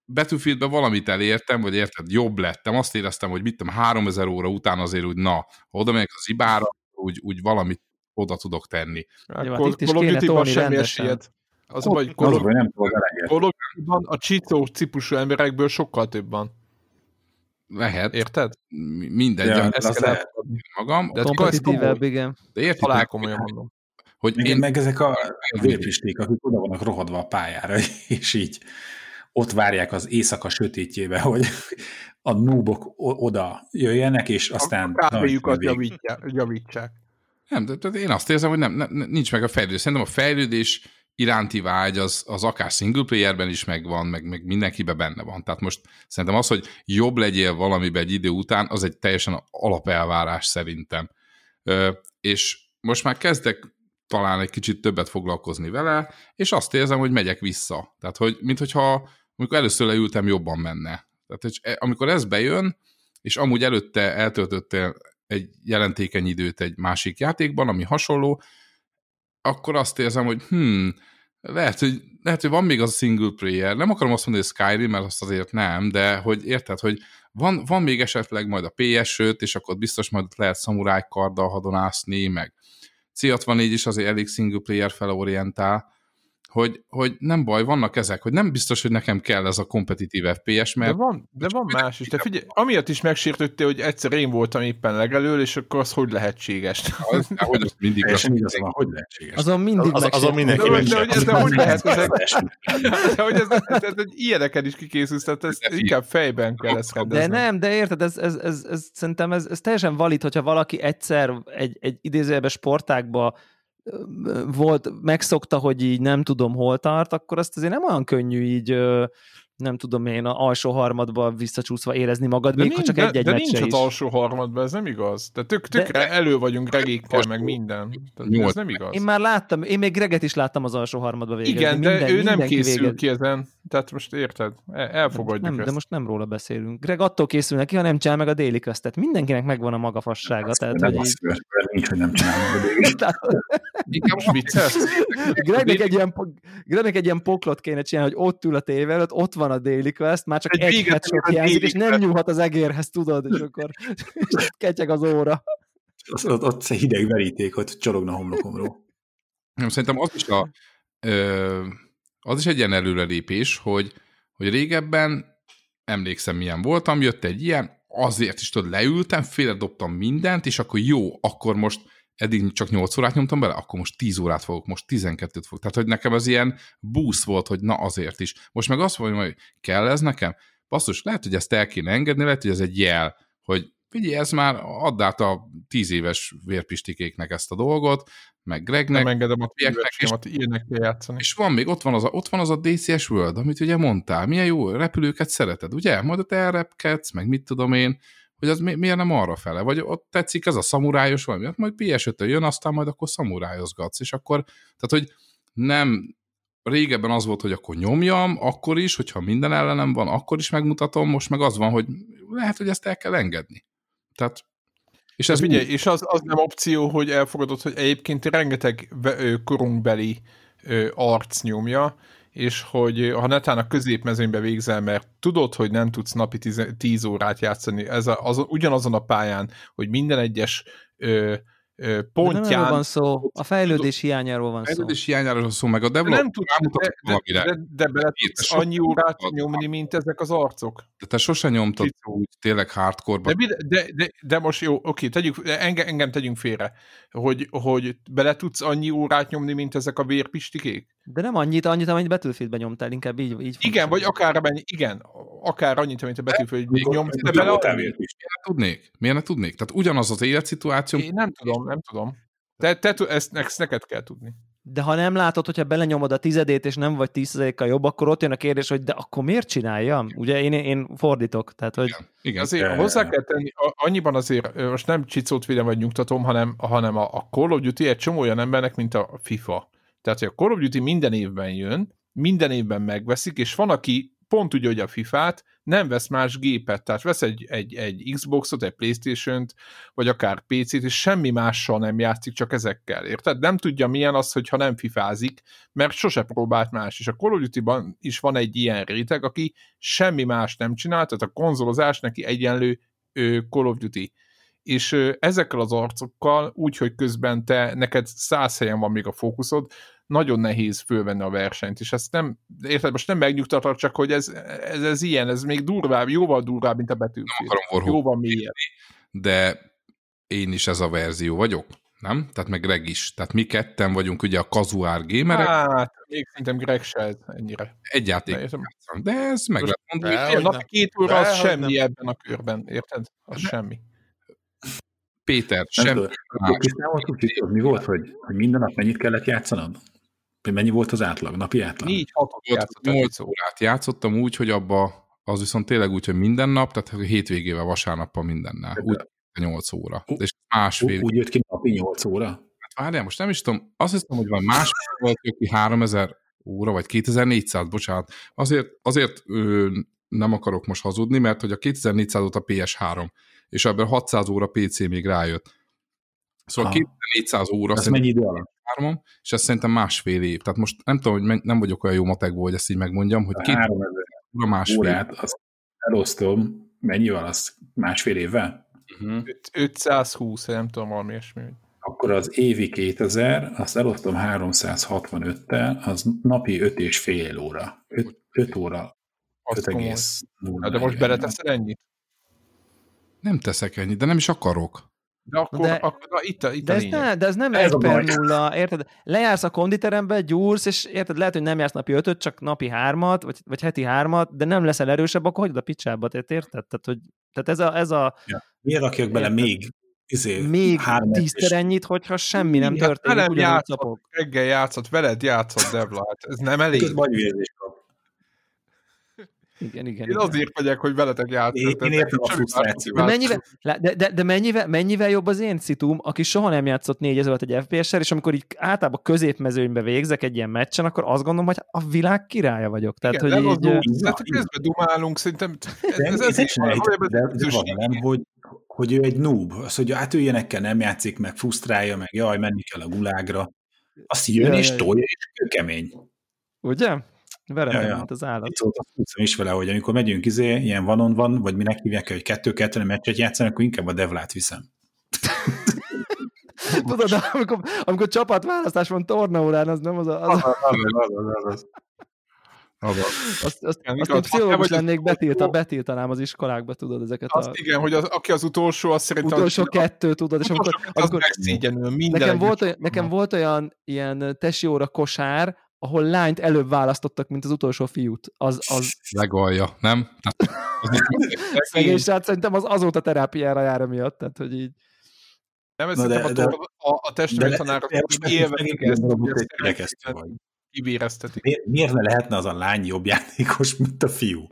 Battlefieldben valamit elértem, vagy érted, jobb lettem, azt éreztem, hogy mit tudom, 3000 óra után azért úgy, na, oda megyek az ibára, úgy, úgy valamit oda tudok tenni. Call of Duty-ban semmi esélyed. Az vagy Call of Duty-ban a csicó cipusú emberekből sokkal több van. Lehet. Érted? Mindegy, ja, ezt kell magam. De kompetitívebb, igen. De érted? Talán komolyan mondom. Hogy meg, én... meg ezek a vérpisték, akik oda vannak rohadva a pályára, és így ott várják az éjszaka sötétjébe, hogy a núbok oda jöjjenek, és aztán... A kávéjukat javítsák. Nem, de, de én azt érzem, hogy nem, nem, nincs meg a fejlődés. Szerintem a fejlődés iránti vágy az, az akár single playerben is megvan, meg, meg mindenkiben benne van. Tehát most szerintem az, hogy jobb legyél valamiben egy idő után, az egy teljesen alapelvárás szerintem. Ö, és most már kezdek talán egy kicsit többet foglalkozni vele, és azt érzem, hogy megyek vissza. Tehát, hogy minthogyha amikor először leültem, jobban menne. Tehát, e, amikor ez bejön, és amúgy előtte eltöltöttél egy jelentékeny időt egy másik játékban, ami hasonló, akkor azt érzem, hogy hm, lehet, hogy, lehet, hogy van még az a single player. Nem akarom azt mondani, hogy Skyrim, mert azt azért nem, de hogy érted, hogy van, van még esetleg majd a PS5, és akkor biztos majd lehet szamuráj karddal hadonászni, meg C64 is azért elég single player felorientál, hogy, hogy nem baj, vannak ezek, hogy nem biztos, hogy nekem kell ez a kompetitív FPS, mert... De van, de van más is. De figyelj, amiatt is megsértődte, hogy egyszer én voltam éppen legelől, és akkor az hogy lehetséges? Az, hogy az mindig az, az, van, hogy lehetséges. Azon mindig az, azon mindenki de, de, de, de, hogy lehet de, hogy ez, ez, ez, ez, ilyeneken is kikészülsz, tehát ez inkább fejben kell ezt rendezni. De nem, de érted, ez, ez, ez, ez, szerintem ez, ez teljesen valid, hogyha valaki egyszer egy, egy idézőjelben sportákba volt, megszokta, hogy így nem tudom hol tart, akkor azt azért nem olyan könnyű így nem tudom én, a alsó harmadba visszacsúszva érezni magad, de még nincs, ha csak egy-egy De, de nincs is. az alsó harmadban, ez nem igaz. De tök, tök de, elő vagyunk regékkel, meg minden. Tehát ez nem igaz. Én már láttam, én még Greget is láttam az alsó harmadba végezni. Igen, de minden, ő nem készül végez. ki ezen. Tehát most érted? Elfogadjuk nem, ezt. De most nem róla beszélünk. Greg attól készül neki, ha nem csinál meg a déli köztet. Mindenkinek megvan a maga fassága. Azt tehát, nem hogy azt így... nincs, hogy nem csinál meg a déli Inkább viccelsz. Gregnek egy, ilyen, Gregnek egy ilyen poklot kéne csinálni, hogy ott ül a tévé előtt, ott van a déli quest, már csak egy, egy headshot hiányzik, és nem nyúlhat az egérhez, tudod, és akkor ketyeg az óra. Az, ott, ott hideg veríték, ott csorogna homlokomról. Nem, szerintem az is, a, ö, az is egy ilyen előrelépés, hogy, hogy régebben emlékszem, milyen voltam, jött egy ilyen, azért is tudod, leültem, félredobtam mindent, és akkor jó, akkor most eddig csak 8 órát nyomtam bele, akkor most 10 órát fogok, most 12-t fogok. Tehát, hogy nekem az ilyen boost volt, hogy na azért is. Most meg azt mondom, hogy kell ez nekem? Basszus, lehet, hogy ezt el kéne engedni, lehet, hogy ez egy jel, hogy figyelj, ez már add át a 10 éves vérpistikéknek ezt a dolgot, meg Gregnek. Nem engedem a tízeskémat, ilyenek kell játszani. És van még, ott van, az a, ott van az a DCS World, amit ugye mondtál, milyen jó repülőket szereted, ugye? Majd ott elrepkedsz, meg mit tudom én, hogy az mi, miért nem arra fele, vagy ott tetszik ez a szamurájos valami, hát majd ps jön, aztán majd akkor szamurájozgatsz, és akkor, tehát hogy nem, régebben az volt, hogy akkor nyomjam, akkor is, hogyha minden ellenem van, akkor is megmutatom, most meg az van, hogy lehet, hogy ezt el kell engedni. Tehát és ez ugye, és az, az nem opció, hogy elfogadod, hogy egyébként rengeteg korunkbeli arc nyomja, és hogy ha netán a középmezőnybe végzel, mert tudod, hogy nem tudsz napi 10 órát játszani, ez a, az, ugyanazon a pályán, hogy minden egyes ö, pontján... De nem van szó, a fejlődés hiányáról van szó. A fejlődés hiányáról van szó, meg a develop nem tudsz, de, de, de, de bele tudsz annyi órát nyomni, mint ezek az arcok. De te sose nyomtad úgy tényleg hardcore de, de, de, de, most jó, oké, tegyük, engem, engem tegyünk félre, hogy, hogy bele tudsz annyi órát nyomni, mint ezek a vérpistikék? De nem annyit, annyit, amennyit Battlefieldben nyomtál, inkább így. így igen, vagy akár amennyi, igen, akár annyit, amit a Battlefield nyomsz, de bele Miért tudnék? Miért ne tudnék? Tehát ugyanaz az életszituáció. Én nem tudom, nem tudom. Te, te, ezt, ezt neked kell tudni. De ha nem látod, hogyha belenyomod a tizedét, és nem vagy tízszerzékkal jobb, akkor ott jön a kérdés, hogy de akkor miért csináljam? Ugye én, én fordítok. Tehát, hogy... Igen, igen. Azért de... hozzá kell tenni, annyiban azért, most nem csicót védem vagy nyugtatom, hanem, hanem a, a Call of Duty egy csomó olyan embernek, mint a FIFA. Tehát, hogy a Call of Duty minden évben jön, minden évben megveszik, és van, aki pont úgy, hogy a FIFA-t, nem vesz más gépet, tehát vesz egy, egy, egy Xboxot, egy Playstation-t, vagy akár PC-t, és semmi mással nem játszik, csak ezekkel, érted? Nem tudja milyen az, hogyha nem fifázik, mert sose próbált más, és a Call of Duty-ban is van egy ilyen réteg, aki semmi más nem csinál, tehát a konzolozás neki egyenlő ő, Call of Duty. És ezekkel az arcokkal, úgy, hogy közben te, neked száz helyen van még a fókuszod, nagyon nehéz fölvenni a versenyt, és ezt nem, érted, most nem megnyugtatok, csak hogy ez, ez, ez ilyen, ez még durvább, jóval durvább, mint a Battlefield. Nem akarom jóval mélyebb. De én is ez a verzió vagyok, nem? Tehát meg Greg is. Tehát mi ketten vagyunk ugye a kazuár gamerek. Hát, még szerintem Greg se ennyire. Egy játék. De ez meg lehet mondani. A napi két óra az semmi nem. ebben a körben, érted? Az de, semmi. Péter, semmi. Mi volt, hogy, hogy minden nap mennyit kellett játszanod? Mennyi volt az átlag, napi átlag? 4 6 8 órát játszottam úgy, hogy abba az viszont tényleg úgy, hogy minden nap, tehát a hétvégével, vasárnappal mindennel. Úgy 8 óra. Uh, és másfél. Úgy jött ki napi 8 óra? Hát várjál, most nem is tudom, azt hiszem, hogy van másfél volt ki 3000 óra, vagy 2400, bocsánat. Azért, azért ö, nem akarok most hazudni, mert hogy a 2400 volt a PS3, és ebből 600 óra PC még rájött. Szóval ha. 2400 óra. Ez mennyi idő alatt? háromon, és ez szerintem másfél év. Tehát most nem tudom, hogy nem vagyok olyan jó matekból, hogy ezt így megmondjam, hogy két óra másfél. Órát, azt elosztom, Mennyi van az? Másfél évvel? Uh-huh. 520, nem tudom, valami ilyesmi. Akkor az évi 2000, azt elosztom 365-tel, az napi 5 és fél óra. 5, 5 óra. 5,0. De most beleteszel ennyit? Nem teszek ennyit, de nem is akarok. De akkor, de, akkor na, itt a, itt de, a ez ne, de ez nem ez egy per nulla, érted? Lejársz a konditerembe, gyúrsz, és érted, lehet, hogy nem jársz napi ötöt, csak napi hármat, vagy, vagy heti hármat, de nem leszel erősebb, akkor hagyd a picsába, tehát érted? Tehát, hogy, tehát ez a... Ez a ja. Miért rakjak bele még izé, még tízszer ennyit, hogyha semmi nem hát történik, velem játszott, reggel játszott, veled játszott, Devla, hát ez nem elég. Ez igen, igen. Én azért megyek, hogy veletek játszok. Én, én értem a frusztrációt. De mennyivel, de, de, de mennyivel, mennyivel jobb az én citum, aki soha nem játszott 4000 egy FPS-sel, és amikor így általában középmezőnybe végzek egy ilyen meccsen, akkor azt gondolom, hogy a világ királya vagyok. Tehát, Igen, hogy így, így, hát közben dumálunk, szerintem ez, ez, ez, ez de, de van, nem, hogy, hogy ő egy noob, az, hogy hát ő ilyenekkel nem játszik, meg frusztrálja, meg jaj, menni kell a gulágra. Azt jön ja, és tolja, és ő kemény. Ugye? Verem, ja, ja. mint az állat. Itt szólt is vele, hogy amikor megyünk izé, ilyen vanon van, vagy minek hívják, hogy kettő-kettő meccset játszanak, akkor inkább a devlát viszem. Tudod, amikor, amikor csapatválasztás van tornaórán, az nem az a... Az, az, az, az, az, az. Azt, azt, azt én pszichológus lennék, betilta, betiltanám az iskolákba, tudod, ezeket azt a... igen, hogy az, aki az utolsó, az szerintem... Utolsó az, kettő, tudod, és amikor... amikor minden nekem, volt olyan, nekem volt olyan ilyen tesi óra kosár, ahol lányt előbb választottak, mint az utolsó fiút. Az, az... Legalja, nem? Szegény srác szerintem az azóta terápiára jár miatt, tehát hogy így. Nem, ez de, de, a, a, a testvértanárok kivéreztetik. Miért, miért ne lehetne az a lány jobb játékos, mint a fiú?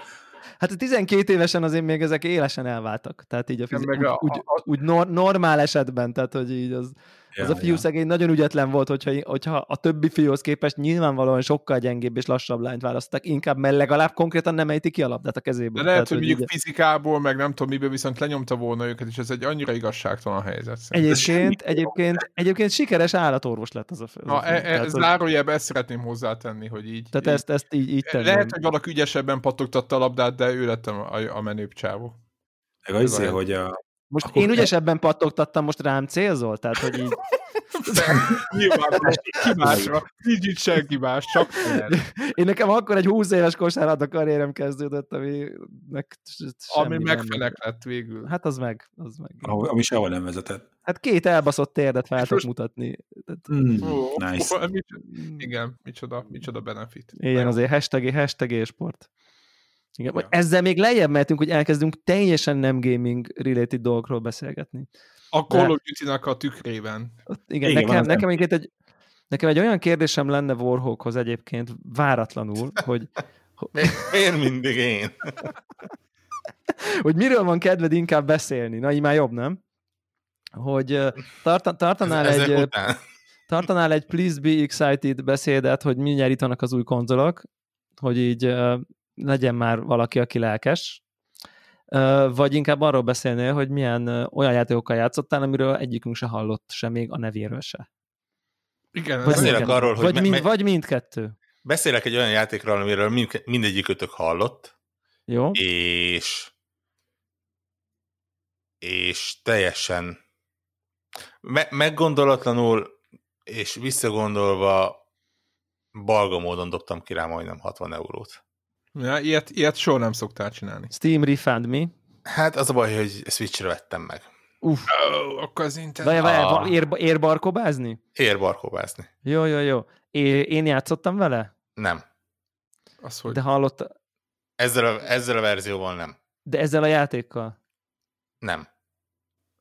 Hát a 12 évesen azért még ezek élesen elváltak. Tehát így a fizik, úgy, a, úgy, úgy normál esetben, tehát hogy így az... Ja, az a fiú ja. szegény nagyon ügyetlen volt, hogyha, hogyha a többi fiúhoz képest nyilvánvalóan sokkal gyengébb és lassabb lányt választottak, inkább, mert legalább konkrétan nem ejti ki a labdát a kezéből. De lehet, hogy mondjuk fizikából, meg nem tudom miből, viszont lenyomta volna őket, és ez egy annyira igazságtalan helyzet. Egyébként, egyébként, egyébként sikeres állatorvos lett az a fő. Na, e, e, ez zárójelbe ezt szeretném hozzátenni, hogy így. Tehát így, ezt, ezt így, így tenném. Lehet, hogy valaki ügyesebben pattogtatta a labdát, de ő lett a, a, a menőbb csávó. Meg az, hogy a, most Akkor én ügyesebben pattogtattam, most rám célzol? Tehát, hogy így... Nyilván, ki nincs itt senki más, csak Én nekem akkor egy 20 éves kosárlabda karrierem kezdődött, ami meg Ami megfelek lett végül. Hát az meg, az meg. Ami sehol nem vezetett. Hát két elbaszott térdet fel most... mutatni. Mm, nice. Igen, micsoda, micsoda benefit. Igen, azért hashtag, hashtag sport. Igen, ja. Ezzel még lejjebb mehetünk, hogy elkezdünk teljesen nem gaming related dolgokról beszélgetni. A Call of Duty-nak a tükrében. Igen, igen nekem, nekem egyébként egy, nekem egy olyan kérdésem lenne Warhawkhoz egyébként, váratlanul, hogy... Miért mindig én? hogy miről van kedved inkább beszélni? Na, így már jobb, nem? Hogy tartan, tartanál Ez, egy... Után. Tartanál egy Please Be Excited beszédet, hogy mindjárt itt vannak az új konzolok, hogy így legyen már valaki, aki lelkes, vagy inkább arról beszélnél, hogy milyen olyan játékokkal játszottál, amiről egyikünk se hallott se még a nevéről se. Igen, vagy, beszélek arról, hogy... Vagy, mind, vagy mindkettő. Beszélek egy olyan játékról, amiről mind, mindegyikötök hallott. Jó. És és teljesen me- meggondolatlanul és visszagondolva balga módon dobtam ki rá majdnem 60 eurót. Ja, ilyet, ilyet soha nem szoktál csinálni. Steam Refund mi? Hát az a baj, hogy Switchre vettem meg. Uff. Oh, akkor az internet... Várj, várj, ér, érbarkobázni? Érbarkobázni. Jó, jó, jó. É, én játszottam vele? Nem. Az hogy? De hallott... Ezzel a, ezzel a verzióval nem. De ezzel a játékkal? Nem.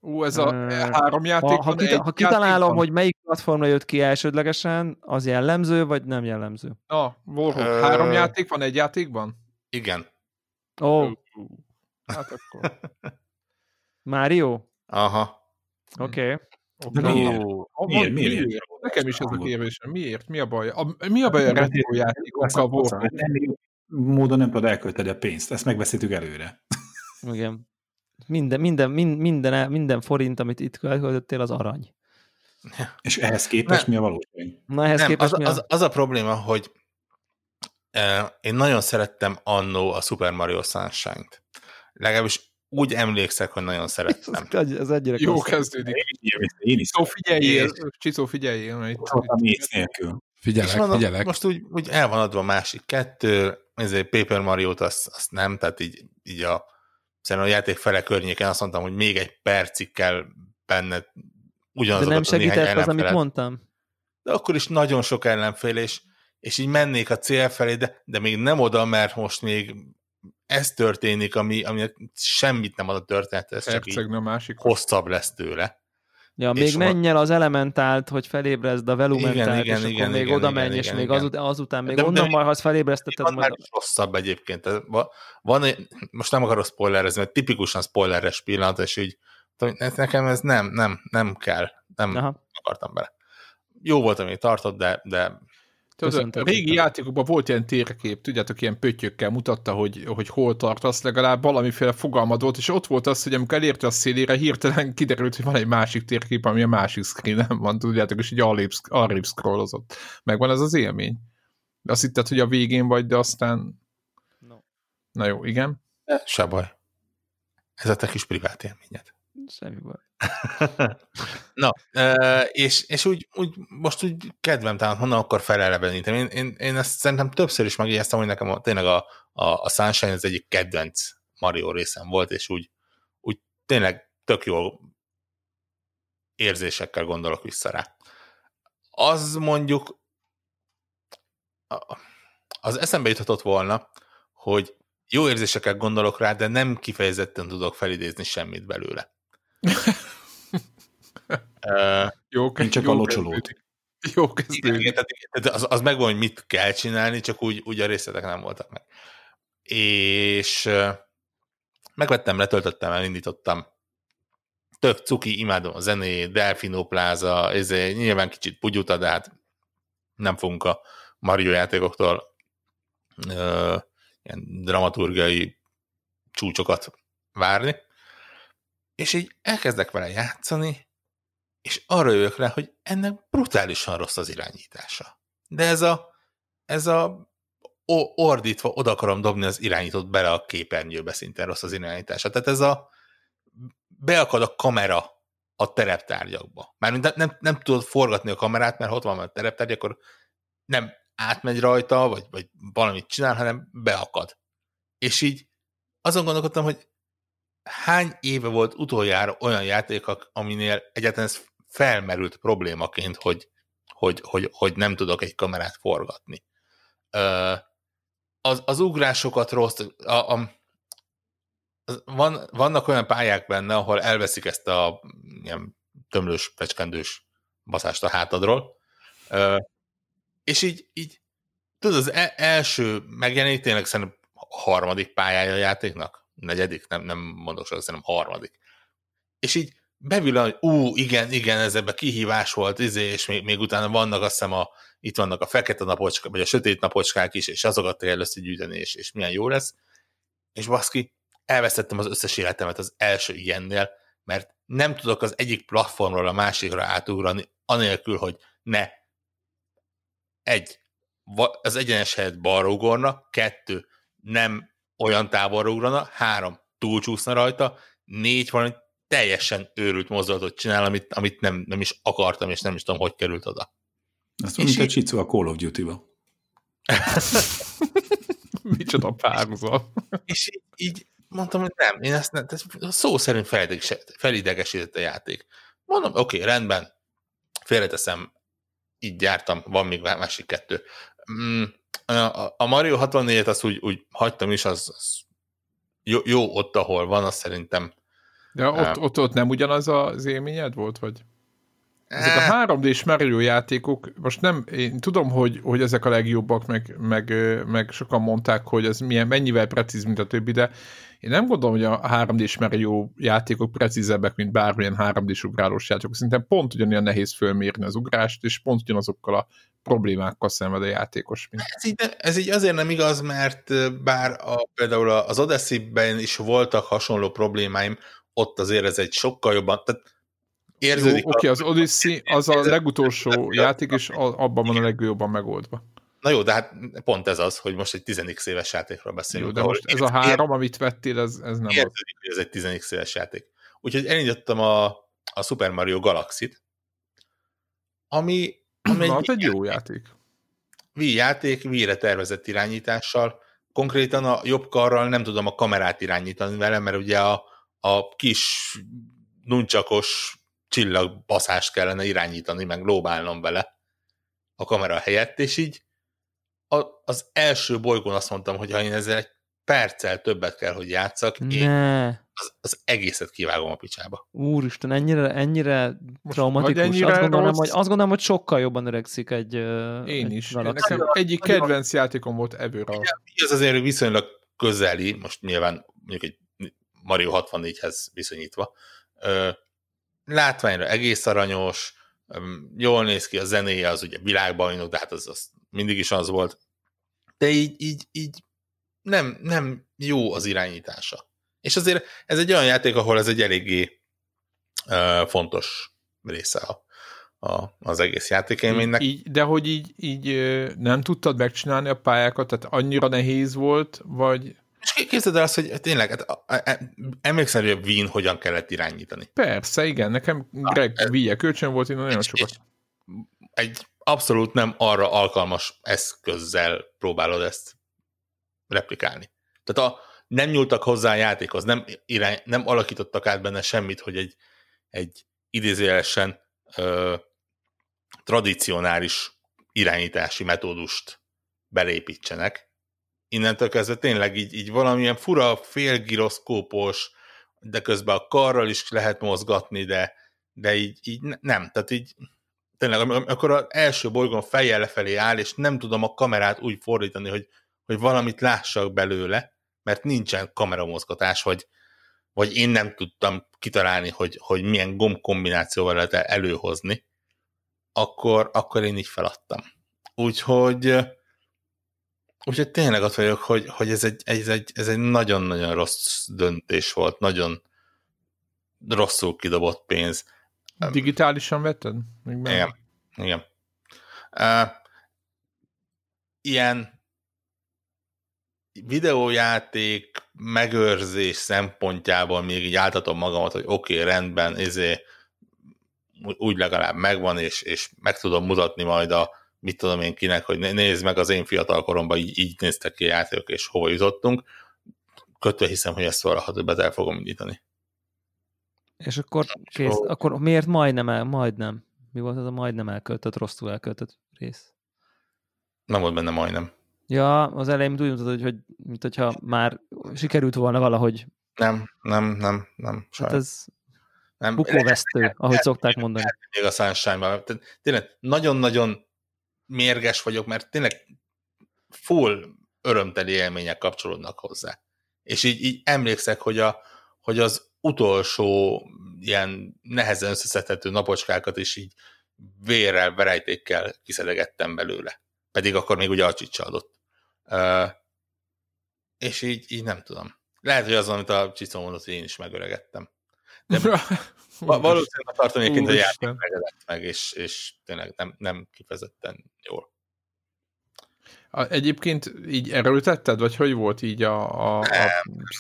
Ú, ez a uh, három játék Ha, ha, kita, ha kitalálom, van. hogy melyik platformra jött ki elsődlegesen, az jellemző, vagy nem jellemző? Na, Warhawk, uh, három játék van egy játékban? Igen. Ó. Oh. Hát akkor. Mario? Aha. Oké. Okay. miért? Oh, miért? miért? miért? Nekem is ez a kérdésem. Miért? Mi a baj? A, mi a baj a retro játékokkal? Módon nem tudod elkölteni a pénzt. Ezt megbeszéltük előre. Igen. Minden, minden, minden, minden forint, amit itt költöttél, az arany. És ehhez képest nem. mi a valóság? Na, ehhez nem, képest az, mi a... az, az a probléma, hogy eh, én nagyon szerettem annó a Super Mario Sunshine-t. Legalábbis úgy emlékszek, hogy nagyon szerettem. Ez, ez egyre Jó kezdődik. Én is. Csiszó figyeljél, Csiszó figyeljél. Mert itt, nélkül. Figyelek, mondom, figyelek. Most úgy, úgy el van adva a másik kettő, ezért Paper Mario-t azt, azt nem, tehát így, így a, szerintem a játék fele környéken azt mondtam, hogy még egy percig kell benne ugyanazokat De nem segített az, amit mondtam? De akkor is nagyon sok ellenfél, és, és így mennék a cél felé, de, de még nem oda, mert most még ez történik, ami, ami semmit nem ad a történet, ez csak így a másik. hosszabb lesz tőle. Ja, még menj el az elementált, hogy felébrezd a velumentált, igen, igen, és igen, akkor igen, még oda menj, és igen, még azután, azután még de, onnan majd, ha azt felébrezteted, majd... Már rosszabb egyébként. Van, most nem akarok spoilerezni, mert tipikusan spoileres pillanat, és így nekem ez nem, nem, nem kell, nem Aha. akartam bele. Jó volt, amit tartott, de, de Tudod, a régi játékokban volt ilyen térkép, tudjátok, ilyen pöttyökkel mutatta, hogy, hogy hol tartasz, legalább valamiféle fogalmad volt, és ott volt az, hogy amikor elérte a szélére, hirtelen kiderült, hogy van egy másik térkép, ami a másik screenen van, tudjátok, és így arrébb, arrébb scrollozott. Megvan ez az élmény. De azt hitted, hogy a végén vagy, de aztán... No. Na jó, igen. Se baj. Ez a te kis privát élményed. Semmi baj. Na, és, és úgy, úgy, most úgy kedvem talán, honnan akkor felelevenítem. Én, én, én ezt szerintem többször is megijesztem, hogy nekem a, tényleg a, a, a Sunshine az egyik kedvenc Mario részem volt, és úgy, úgy tényleg tök jó érzésekkel gondolok vissza rá. Az mondjuk az eszembe juthatott volna, hogy jó érzésekkel gondolok rá, de nem kifejezetten tudok felidézni semmit belőle uh, jó, Én csak jó a locsolót. Jó kezdődik. Igen, tehát az, az megvan, hogy mit kell csinálni, csak úgy, úgy a részletek nem voltak meg. És uh, megvettem, letöltöttem, elindítottam. Tök cuki, imádom a zenét, Delfino Plaza, ez nyilván kicsit pugyuta, de hát nem fogunk a Mario játékoktól uh, ilyen dramaturgiai csúcsokat várni és így elkezdek vele játszani, és arra jövök rá, hogy ennek brutálisan rossz az irányítása. De ez a, ez a ordítva oda akarom dobni az irányítót bele a képernyőbe, szintén rossz az irányítása. Tehát ez a beakad a kamera a tereptárgyakba. Már nem, nem, nem tudod forgatni a kamerát, mert ott van a tereptárgy, akkor nem átmegy rajta, vagy, vagy valamit csinál, hanem beakad. És így azon gondolkodtam, hogy hány éve volt utoljára olyan játék, aminél egyáltalán ez felmerült problémaként, hogy, hogy, hogy, hogy nem tudok egy kamerát forgatni. Az, az ugrásokat rossz, a, a, van, vannak olyan pályák benne, ahol elveszik ezt a ilyen tömlős, fecskendős baszást a hátadról, és így, így tudod, az e- első megjelenik tényleg szerintem harmadik pályája a játéknak, negyedik, nem, nem mondok sok, szerintem harmadik. És így bevillan, hogy ú, igen, igen, ez ebben kihívás volt, izé, és még, még utána vannak azt hiszem a, itt vannak a fekete napocskák, vagy a sötét napocskák is, és azokat kell összegyűjteni, és, és milyen jó lesz. És baszki, elvesztettem az összes életemet az első ilyennél, mert nem tudok az egyik platformról a másikra átugrani, anélkül, hogy ne egy, az egyenes helyet balra ugorna, kettő, nem olyan távolra ugrana, három, túlcsúszna rajta, négy valami teljesen őrült mozdulatot csinál, amit, amit nem, nem is akartam, és nem is tudom, hogy került oda. Azt mondja, mint a Csicó a Call of Duty-ba. Micsoda párhuzam. és így, így mondtam, hogy nem, én ezt nem, ez szó szerint felidegesített a játék. Mondom, oké, okay, rendben, félreteszem, így jártam, van még másik kettő. Mm, a Mario 64-et azt úgy, úgy hagytam is, az, az jó, jó ott, ahol van, azt szerintem. De ott, ott, ott nem ugyanaz az élményed volt, vagy? Ezek a 3D-s Mario játékok, most nem, én tudom, hogy, hogy ezek a legjobbak, meg, meg, meg sokan mondták, hogy ez milyen, mennyivel precíz, mint a többi, de én nem gondolom, hogy a 3D-s Mario játékok precízebbek, mint bármilyen 3D-s ugrálós játékok. Szerintem pont ugyanilyen nehéz fölmérni az ugrást, és pont ugyanazokkal a problémákkal szenved a játékos. Mint... Ez, így, ez így azért nem igaz, mert bár a, például az Odyssey-ben is voltak hasonló problémáim, ott azért ez egy sokkal jobban, tehát érződik. Oké, okay, az Odyssey az a legutolsó játék, és abban van a legjobban megoldva. Na jó, de hát pont ez az, hogy most egy 10 éves játékról beszélünk. Jó, de most ez a három, amit vettél, ez, ez nem az. hogy ez egy 10 éves játék. Úgyhogy elindítottam a, a Super Mario Galaxy-t, ami, ami Na, egy, egy jó játék. Wii játék, Wii-re tervezett irányítással, konkrétan a jobb karral nem tudom a kamerát irányítani vele, mert ugye a, a kis nuncsakos csillagbaszást kellene irányítani, meg lóbálnom vele a kamera helyett, és így a, az első bolygón azt mondtam, hogy ha én ezzel egy perccel többet kell, hogy játszak, ne. én az, az egészet kivágom a picsába. Úristen, ennyire, ennyire Most traumatikus. Ennyire azt, gondolom, hogy, azt gondolom, hogy sokkal jobban öregszik egy Én egy is. Nekem egyik kedvenc játékom volt ever a... Ez azért viszonylag közeli, most nyilván mondjuk egy Mario 64-hez viszonyítva. Látványra egész aranyos, jól néz ki a zenéje, az ugye világbajnok, de hát az, az mindig is az volt. De így, így, így nem, nem jó az irányítása. És azért ez egy olyan játék, ahol ez egy eléggé uh, fontos része a, a, az egész játékélménynek. Így, de hogy így, így nem tudtad megcsinálni a pályákat, tehát annyira nehéz volt, vagy... És képzeld el azt, hogy tényleg, hát, emlékszel, hogy a Wien hogyan kellett irányítani? Persze, igen, nekem Greg ah, Wien kölcsön volt, én nagyon sokat. Egy abszolút nem arra alkalmas eszközzel próbálod ezt replikálni. Tehát a, nem nyúltak hozzá a játékhoz, nem, irány, nem alakítottak át benne semmit, hogy egy, egy idézőjelesen ö, tradicionális irányítási metódust belépítsenek. Innentől kezdve tényleg így, így valamilyen fura, félgiroszkópos, de közben a karral is lehet mozgatni, de, de így, így nem. Tehát így tényleg, amikor az első bolygón fejjel lefelé áll, és nem tudom a kamerát úgy fordítani, hogy, hogy valamit lássak belőle, mert nincsen kameramozgatás, vagy, vagy én nem tudtam kitalálni, hogy, hogy milyen gomb kombinációval lehet előhozni, akkor, akkor én így feladtam. Úgyhogy, úgyhogy tényleg ott vagyok, hogy, hogy ez, egy, ez, egy, ez egy nagyon-nagyon rossz döntés volt, nagyon rosszul kidobott pénz. Digitálisan vetted? Még igen. igen. Uh, ilyen videójáték megőrzés szempontjából még így áltatom magamat, hogy oké, okay, rendben, ezé, úgy legalább megvan, és, és meg tudom mutatni majd a mit tudom én kinek, hogy nézd meg az én fiatal koromban, így, így néztek ki a játékok, és hova jutottunk. Kötve hiszem, hogy ezt valaha többet el fogom indítani. És akkor kész, so, akkor miért majdnem el, majdnem? Mi volt az a majdnem elköltött, rosszul elköltött rész? Nem volt benne majdnem. Ja, az elején úgy mutatod, hogy, hogy mint hogyha már sikerült volna valahogy. Nem, nem, nem, nem. Hát ez nem. bukóvesztő, ahogy szokták mondani. Még a sunshine Tényleg nagyon-nagyon mérges vagyok, mert tényleg full örömteli élmények kapcsolódnak hozzá. És így, így emlékszek, hogy, a, hogy az utolsó ilyen nehezen összeszedhető napocskákat is így vérrel, verejtékkel kiszedegettem belőle. Pedig akkor még ugye alcsicsa adott. Uh, és így, így nem tudom. Lehet, hogy az, amit a Csicó mondott, hogy én is megöregettem. De valószínűleg tartom egyébként, hogy játék megedett meg, és, és tényleg nem, nem kifejezetten jól. Egyébként így erőltetted, vagy hogy volt így a... a, a... Nem,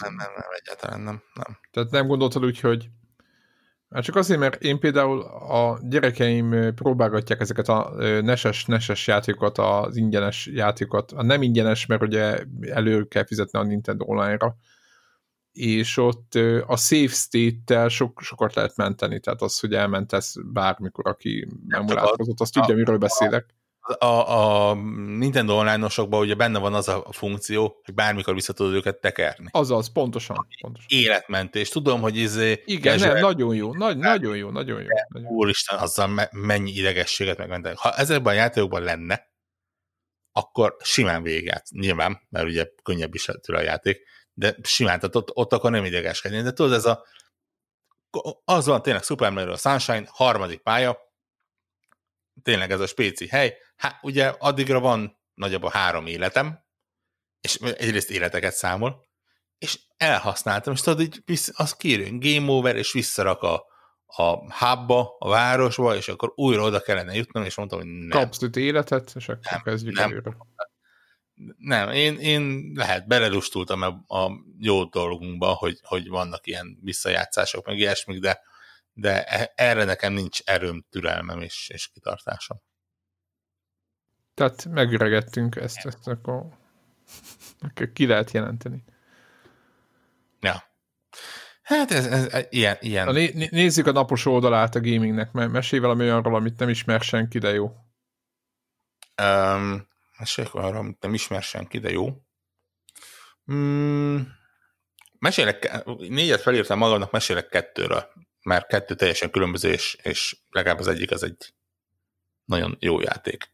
nem, nem, nem, egyáltalán nem, nem. Tehát nem gondoltad úgy, hogy Hát csak azért, mert én például a gyerekeim próbálgatják ezeket a neses, neses játékokat, az ingyenes játékokat. A nem ingyenes, mert ugye elő kell fizetni a Nintendo Online-ra, és ott a safe state-tel sok, sokat lehet menteni, tehát az, hogy elmentesz bármikor, aki nem azt tudja, miről beszélek a, a Nintendo Online-osokban ugye benne van az a funkció, hogy bármikor vissza tudod őket tekerni. Azaz, pontosan. pontosan. Életmentés. Tudom, hogy ez... Igen, nem, nagyon jó, nagy, nagyon jó, nagyon jó. Nagyon jó. Úristen, azzal me- mennyi idegességet megmentek. Ha ezekben a játékokban lenne, akkor simán véget. Nyilván, mert ugye könnyebb is tőle a játék, de simán, tehát ott, ott akkor nem idegeskedni. De tudod, ez a az van tényleg Super Mario Sunshine, harmadik pálya, tényleg ez a spéci hely, hát ugye addigra van nagyjából három életem, és egyrészt életeket számol, és elhasználtam, és tudod, így azt kérünk, game over, és visszarak a, a hubba, a városba, és akkor újra oda kellene jutnom, és mondtam, hogy nem. Kapsz itt életet, és akkor nem, kezdjük nem. előre. Nem, én, én lehet, belerustultam a, a jó dolgunkba, hogy, hogy vannak ilyen visszajátszások, meg ilyesmik, de, de e, erre nekem nincs erőm, türelmem és, és kitartásom. Tehát megüregettünk ezt, ezt akkor, akkor ki lehet jelenteni. Ja. Hát ez, ez, ilyen. ilyen. Na, né, nézzük a napos oldalát a gamingnek, mert mesélj valami olyanról, amit nem ismer senki, de jó. Um, meséljek arra, amit nem ismer senki, de jó. Mm, mesélek, négyet felírtam magamnak, mesélek kettőről, mert kettő teljesen különböző, és, és legalább az egyik az egy nagyon jó játék.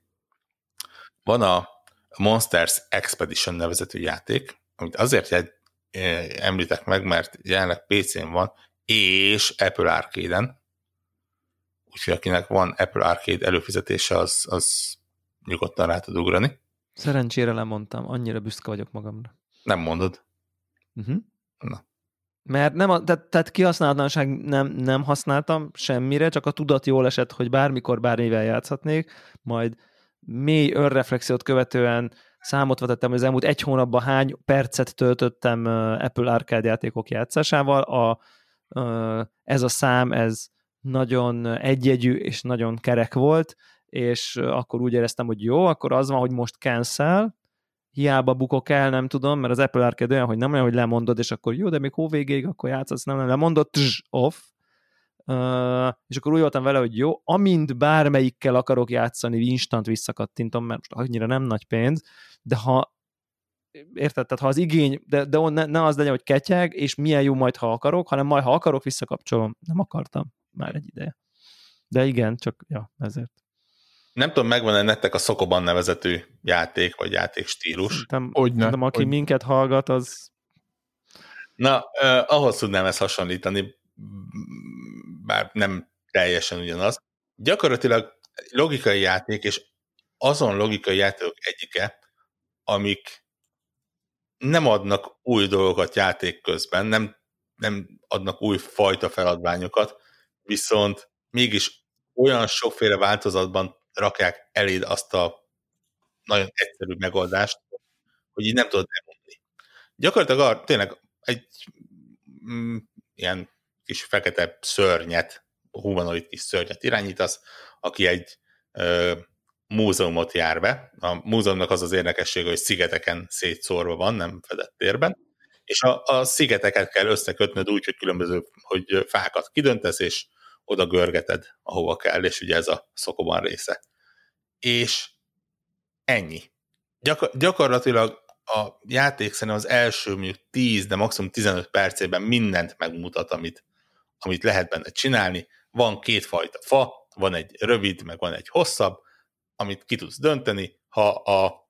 Van a Monsters Expedition nevezetű játék, amit azért említek meg, mert jelenleg PC-n van, és Apple Arcade-en, úgyhogy akinek van Apple Arcade előfizetése, az, az nyugodtan rá tud ugrani. Szerencsére lemondtam, annyira büszke vagyok magamra. Nem mondod. Uh-huh. Na. Mert nem a, tehát, tehát kihasználatlanság nem, nem használtam semmire, csak a tudat jól esett, hogy bármikor bármivel játszhatnék, majd mély önreflexiót követően számot vetettem, hogy az elmúlt egy hónapban hány percet töltöttem Apple Arcade játékok játszásával. A, ez a szám, ez nagyon egyegyű és nagyon kerek volt, és akkor úgy éreztem, hogy jó, akkor az van, hogy most cancel, hiába bukok el, nem tudom, mert az Apple Arcade olyan, hogy nem olyan, hogy lemondod, és akkor jó, de még hóvégéig, akkor játszasz, nem, nem lemondod, tss, off, Uh, és akkor úgy voltam vele, hogy jó, amint bármelyikkel akarok játszani, instant visszakattintom, mert most annyira nem nagy pénz, de ha érted, tehát ha az igény, de, de ne, ne az legyen, hogy ketyeg, és milyen jó majd, ha akarok, hanem majd, ha akarok, visszakapcsolom. Nem akartam már egy ideje. De igen, csak ja, ezért. Nem tudom, megvan-e nektek a Szokoban nevezetű játék, vagy játékstílus? Szerintem, hogy ne, szerintem aki hogy... minket hallgat, az... Na, eh, ahhoz tudnám ezt hasonlítani, bár nem teljesen ugyanaz. Gyakorlatilag logikai játék, és azon logikai játékok egyike, amik nem adnak új dolgokat játék közben, nem, nem adnak új fajta feladványokat, viszont mégis olyan sokféle változatban rakják eléd azt a nagyon egyszerű megoldást, hogy így nem tudod elmondani. Gyakorlatilag tényleg egy mm, ilyen kis fekete szörnyet, humanoid kis szörnyet irányítasz, aki egy ö, múzeumot jár be. A múzeumnak az az érdekessége, hogy szigeteken szétszórva van, nem fedett térben, és a, a szigeteket kell összekötnöd úgy, hogy különböző hogy fákat kidöntesz, és oda görgeted, ahova kell, és ugye ez a szokoban része. És ennyi. Gyakor- gyakorlatilag a játék szerintem az első mondjuk 10, de maximum 15 percében mindent megmutat, amit, amit lehet benne csinálni. Van kétfajta fa, van egy rövid, meg van egy hosszabb, amit ki tudsz dönteni, ha a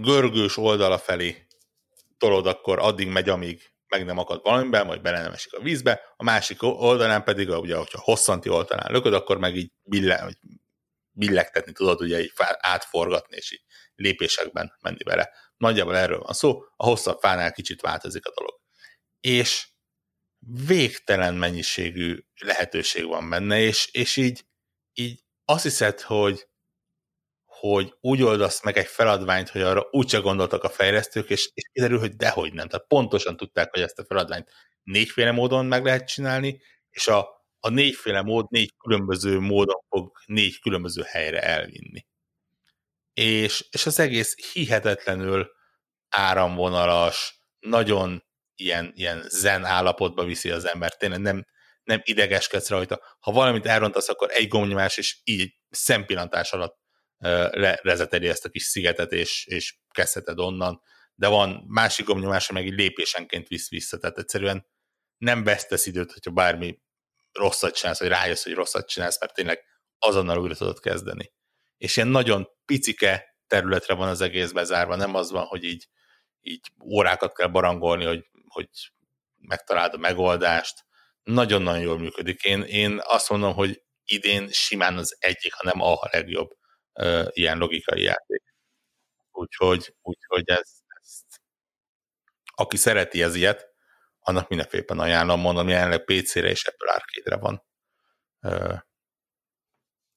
görgős oldala felé tolod, akkor addig megy, amíg meg nem akad valamiben, majd bele nem esik a vízbe, a másik oldalán pedig, ugye, hogyha hosszanti oldalán lököd, akkor meg így bille, billegtetni tudod, ugye így átforgatni, és így lépésekben menni vele. Nagyjából erről van szó, a hosszabb fánál kicsit változik a dolog. És végtelen mennyiségű lehetőség van benne, és, és így, így azt hiszed, hogy, hogy úgy oldasz meg egy feladványt, hogy arra úgyse gondoltak a fejlesztők, és, és kiderül, hogy dehogy nem. Tehát pontosan tudták, hogy ezt a feladványt négyféle módon meg lehet csinálni, és a, a négyféle mód négy különböző módon fog négy különböző helyre elvinni. És, és az egész hihetetlenül áramvonalas, nagyon ilyen, ilyen zen állapotba viszi az ember. Tényleg nem, nem idegeskedsz rajta. Ha valamit elrontasz, akkor egy gomnyomás, és így szempillantás alatt rezeteli ezt a kis szigetet, és, és kezdheted onnan. De van másik gomnyomás, meg egy lépésenként visz vissza. Tehát egyszerűen nem vesztesz időt, hogyha bármi rosszat csinálsz, vagy rájössz, hogy rosszat csinálsz, mert tényleg azonnal újra tudod kezdeni. És ilyen nagyon picike területre van az egész bezárva, nem az van, hogy így, így órákat kell barangolni, hogy, hogy megtaláld a megoldást, nagyon-nagyon jól működik. Én, én azt mondom, hogy idén simán az egyik, hanem a legjobb uh, ilyen logikai játék. Úgyhogy, úgyhogy ez, ezt, aki szereti ez ilyet, annak mindenféleképpen ajánlom, mondom, jelenleg PC-re és Apple Arcade-re van.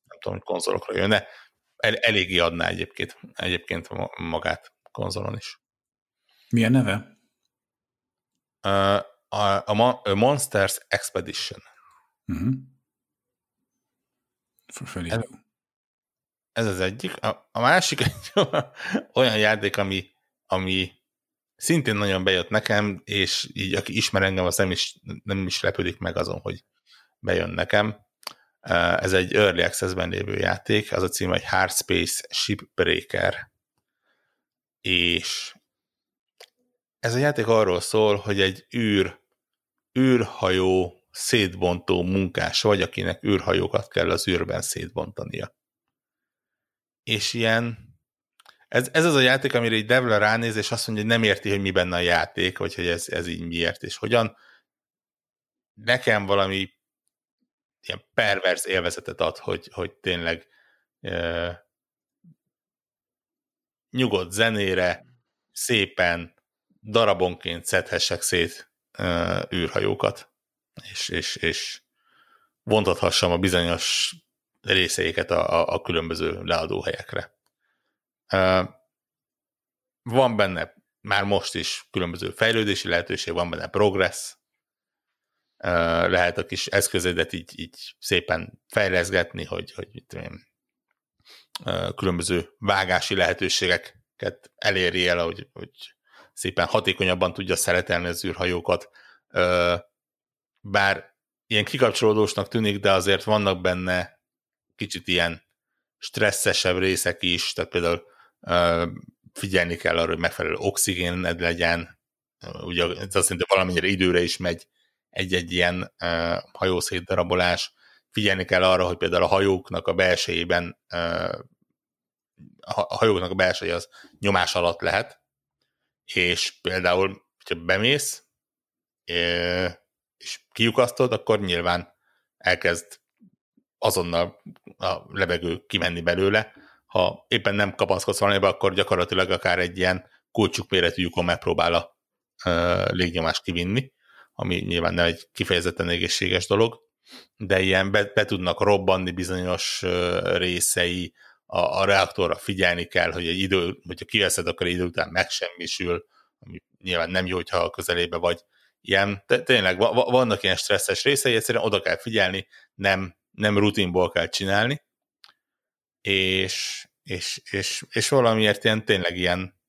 Nem tudom, hogy konzolokra jönne. El, eléggé adná egyébként, egyébként magát konzolon is. Milyen neve? A, a, a Monsters Expedition. Uh-huh. Ez az egyik. A, a másik egy olyan játék, ami, ami szintén nagyon bejött nekem, és így aki ismer engem, az nem is, nem is lepődik meg azon, hogy bejön nekem. Ez egy Early Access-ben lévő játék, az a cím, hogy Hard Space Shipbreaker. És ez a játék arról szól, hogy egy űr, űrhajó szétbontó munkás vagy, akinek űrhajókat kell az űrben szétbontania. És ilyen, ez, ez az a játék, amire egy Devla ránéz, és azt mondja, hogy nem érti, hogy mi benne a játék, vagy hogy ez, ez így miért és hogyan. Nekem valami ilyen pervers élvezetet ad, hogy, hogy tényleg e, nyugodt zenére, szépen, darabonként szedhessek szét e, űrhajókat és, és, és vontathassam a bizonyos részeiket a, a, a különböző leadóhelyekre. Van benne már most is különböző fejlődési lehetőség, van benne progress, lehet a kis eszközödet így, így szépen fejleszgetni, hogy, hogy mit tudom különböző vágási lehetőségeket eléri el, hogy, hogy szépen hatékonyabban tudja szeretelni az űrhajókat bár ilyen kikapcsolódósnak tűnik, de azért vannak benne kicsit ilyen stresszesebb részek is, tehát például figyelni kell arra, hogy megfelelő oxigéned legyen, ugye ez azt jelenti, valamennyire időre is megy egy-egy ilyen hajószétdarabolás, figyelni kell arra, hogy például a hajóknak a belsejében a hajóknak a belseje az nyomás alatt lehet, és például, hogyha bemész, és kiukasztod, akkor nyilván elkezd azonnal a levegő kimenni belőle. Ha éppen nem kapaszkodsz valamibe, akkor gyakorlatilag akár egy ilyen kulcsuk méretű lyukon megpróbál a uh, légnyomást kivinni, ami nyilván nem egy kifejezetten egészséges dolog, de ilyen be, be tudnak robbanni bizonyos részei, a, a reaktorra figyelni kell, hogy egy idő, hogyha kiveszed, akkor egy idő után megsemmisül, ami nyilván nem jó, hogyha a közelébe vagy ilyen, tényleg vannak ilyen stresszes részei, egyszerűen oda kell figyelni, nem, nem rutinból kell csinálni, és, és, és, és valamiért ilyen tényleg ilyen,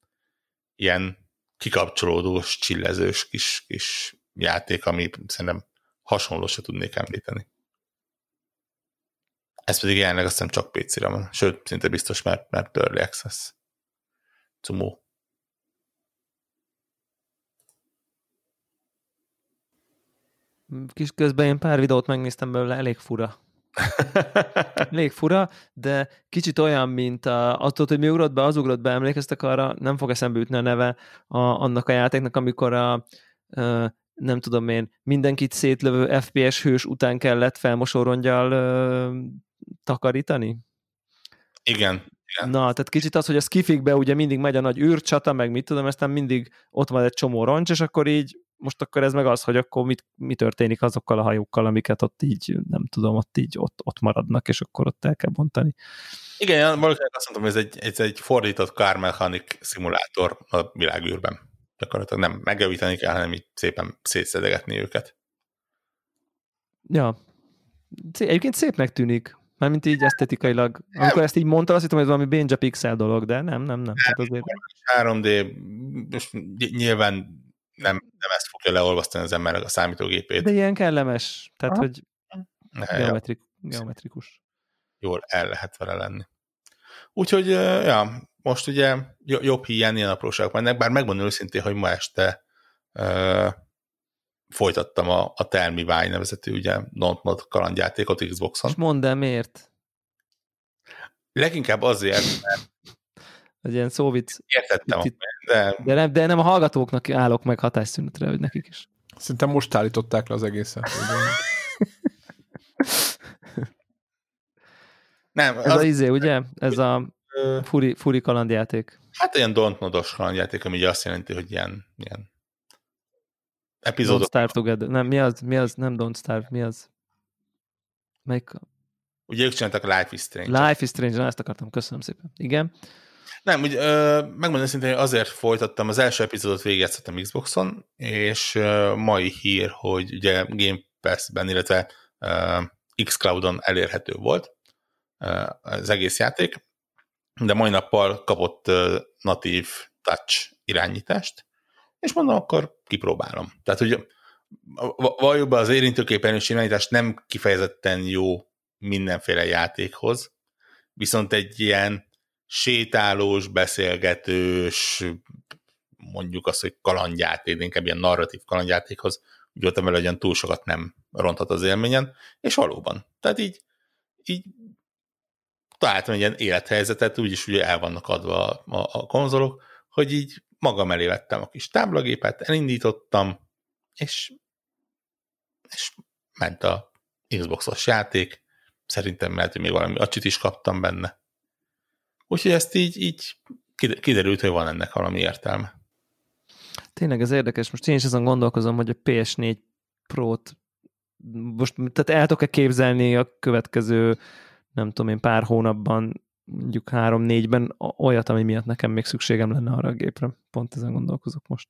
ilyen kikapcsolódós, csillezős kis, kis játék, ami szerintem hasonló se tudnék említeni. Ez pedig jelenleg azt hiszem csak PC-re van, sőt, szinte biztos, mert, mert Early Access. Cumó. Kis közben én pár videót megnéztem belőle, elég fura. Elég fura, de kicsit olyan, mint a, attól, hogy mi ugrott be, az ugrott be, emlékeztek arra, nem fog eszembe jutni a neve a, annak a játéknak, amikor a, a nem tudom én, mindenkit szétlövő FPS hős után kellett felmosorongyal takarítani? Igen. Igen. Na, tehát kicsit az, hogy a skifikbe ugye mindig megy a nagy űrcsata, meg mit tudom, aztán mindig ott van egy csomó roncs, és akkor így most akkor ez meg az, hogy akkor mit, mi történik azokkal a hajókkal, amiket ott így, nem tudom, ott így ott, ott maradnak, és akkor ott el kell bontani. Igen, valószínűleg azt mondom, hogy ez egy, ez egy fordított car mechanic szimulátor a világűrben. Gyakorlatilag nem megjavítani kell, hanem így szépen szétszedegetni őket. Ja. Egyébként szépnek tűnik. Mármint így esztetikailag. Amikor ezt így mondta, azt hittem, hogy ez valami Benja Pixel dolog, de nem, nem, nem. Hát azért... 3D, most nyilván nem, nem ezt fogja leolvasztani az embernek a számítógépét. De ilyen kellemes, tehát, ha? hogy geometrik, geometrikus. Jól el lehet vele lenni. Úgyhogy, ja, most ugye jobb hiány ilyen apróságok mennek, bár megmondom őszintén, hogy ma este uh, folytattam a, a Tell Me Why nevezetű ugye Dontnod kalandjátékot Xboxon. És mondd el miért? Leginkább azért, mert egy ilyen szóvic. Értettem, itt, de... De, nem, de nem a hallgatóknak állok meg hatásszünetre, hogy nekik is. Szerintem most állították le az egészet. nem, Ez az... a izé, ugye? Ez a furi, furi kalandjáték. Hát ilyen dontnodos kalandjáték, ami azt jelenti, hogy ilyen, ilyen epizódok. Don't Starve Together. Nem, mi az? Mi az? Nem Don't Starve, mi az? Melyik? Ugye ők csináltak a Life is Strange. Life is Strange, ezt akartam, köszönöm szépen. Igen. Nem, úgy, ö, megmondom szintén, hogy azért folytattam, az első epizódot végigjátszottam Xboxon, és ö, mai hír, hogy ugye Game Pass-ben, illetve ö, Xcloud-on elérhető volt ö, az egész játék, de mai nappal kapott ö, natív touch irányítást, és mondom, akkor kipróbálom. Tehát, hogy valójában az érintőképernyős irányítás nem kifejezetten jó mindenféle játékhoz, viszont egy ilyen sétálós, beszélgetős, mondjuk azt, hogy kalandjáték, inkább ilyen narratív kalandjátékhoz, úgy voltam vele, hogy túl sokat nem ronthat az élményen, és valóban. Tehát így, így találtam egy ilyen élethelyzetet, úgyis ugye el vannak adva a, a, konzolok, hogy így magam elé vettem a kis táblagépet, elindítottam, és, és ment a Xboxos játék, szerintem mert még valami acsit is kaptam benne. Úgyhogy ezt így, így kiderült, hogy van ennek valami értelme. Tényleg ez érdekes. Most én is azon gondolkozom, hogy a PS4 Pro-t most tehát el tudok-e képzelni a következő, nem tudom én, pár hónapban, mondjuk három-négyben olyat, ami miatt nekem még szükségem lenne arra a gépre. Pont ezen gondolkozok most.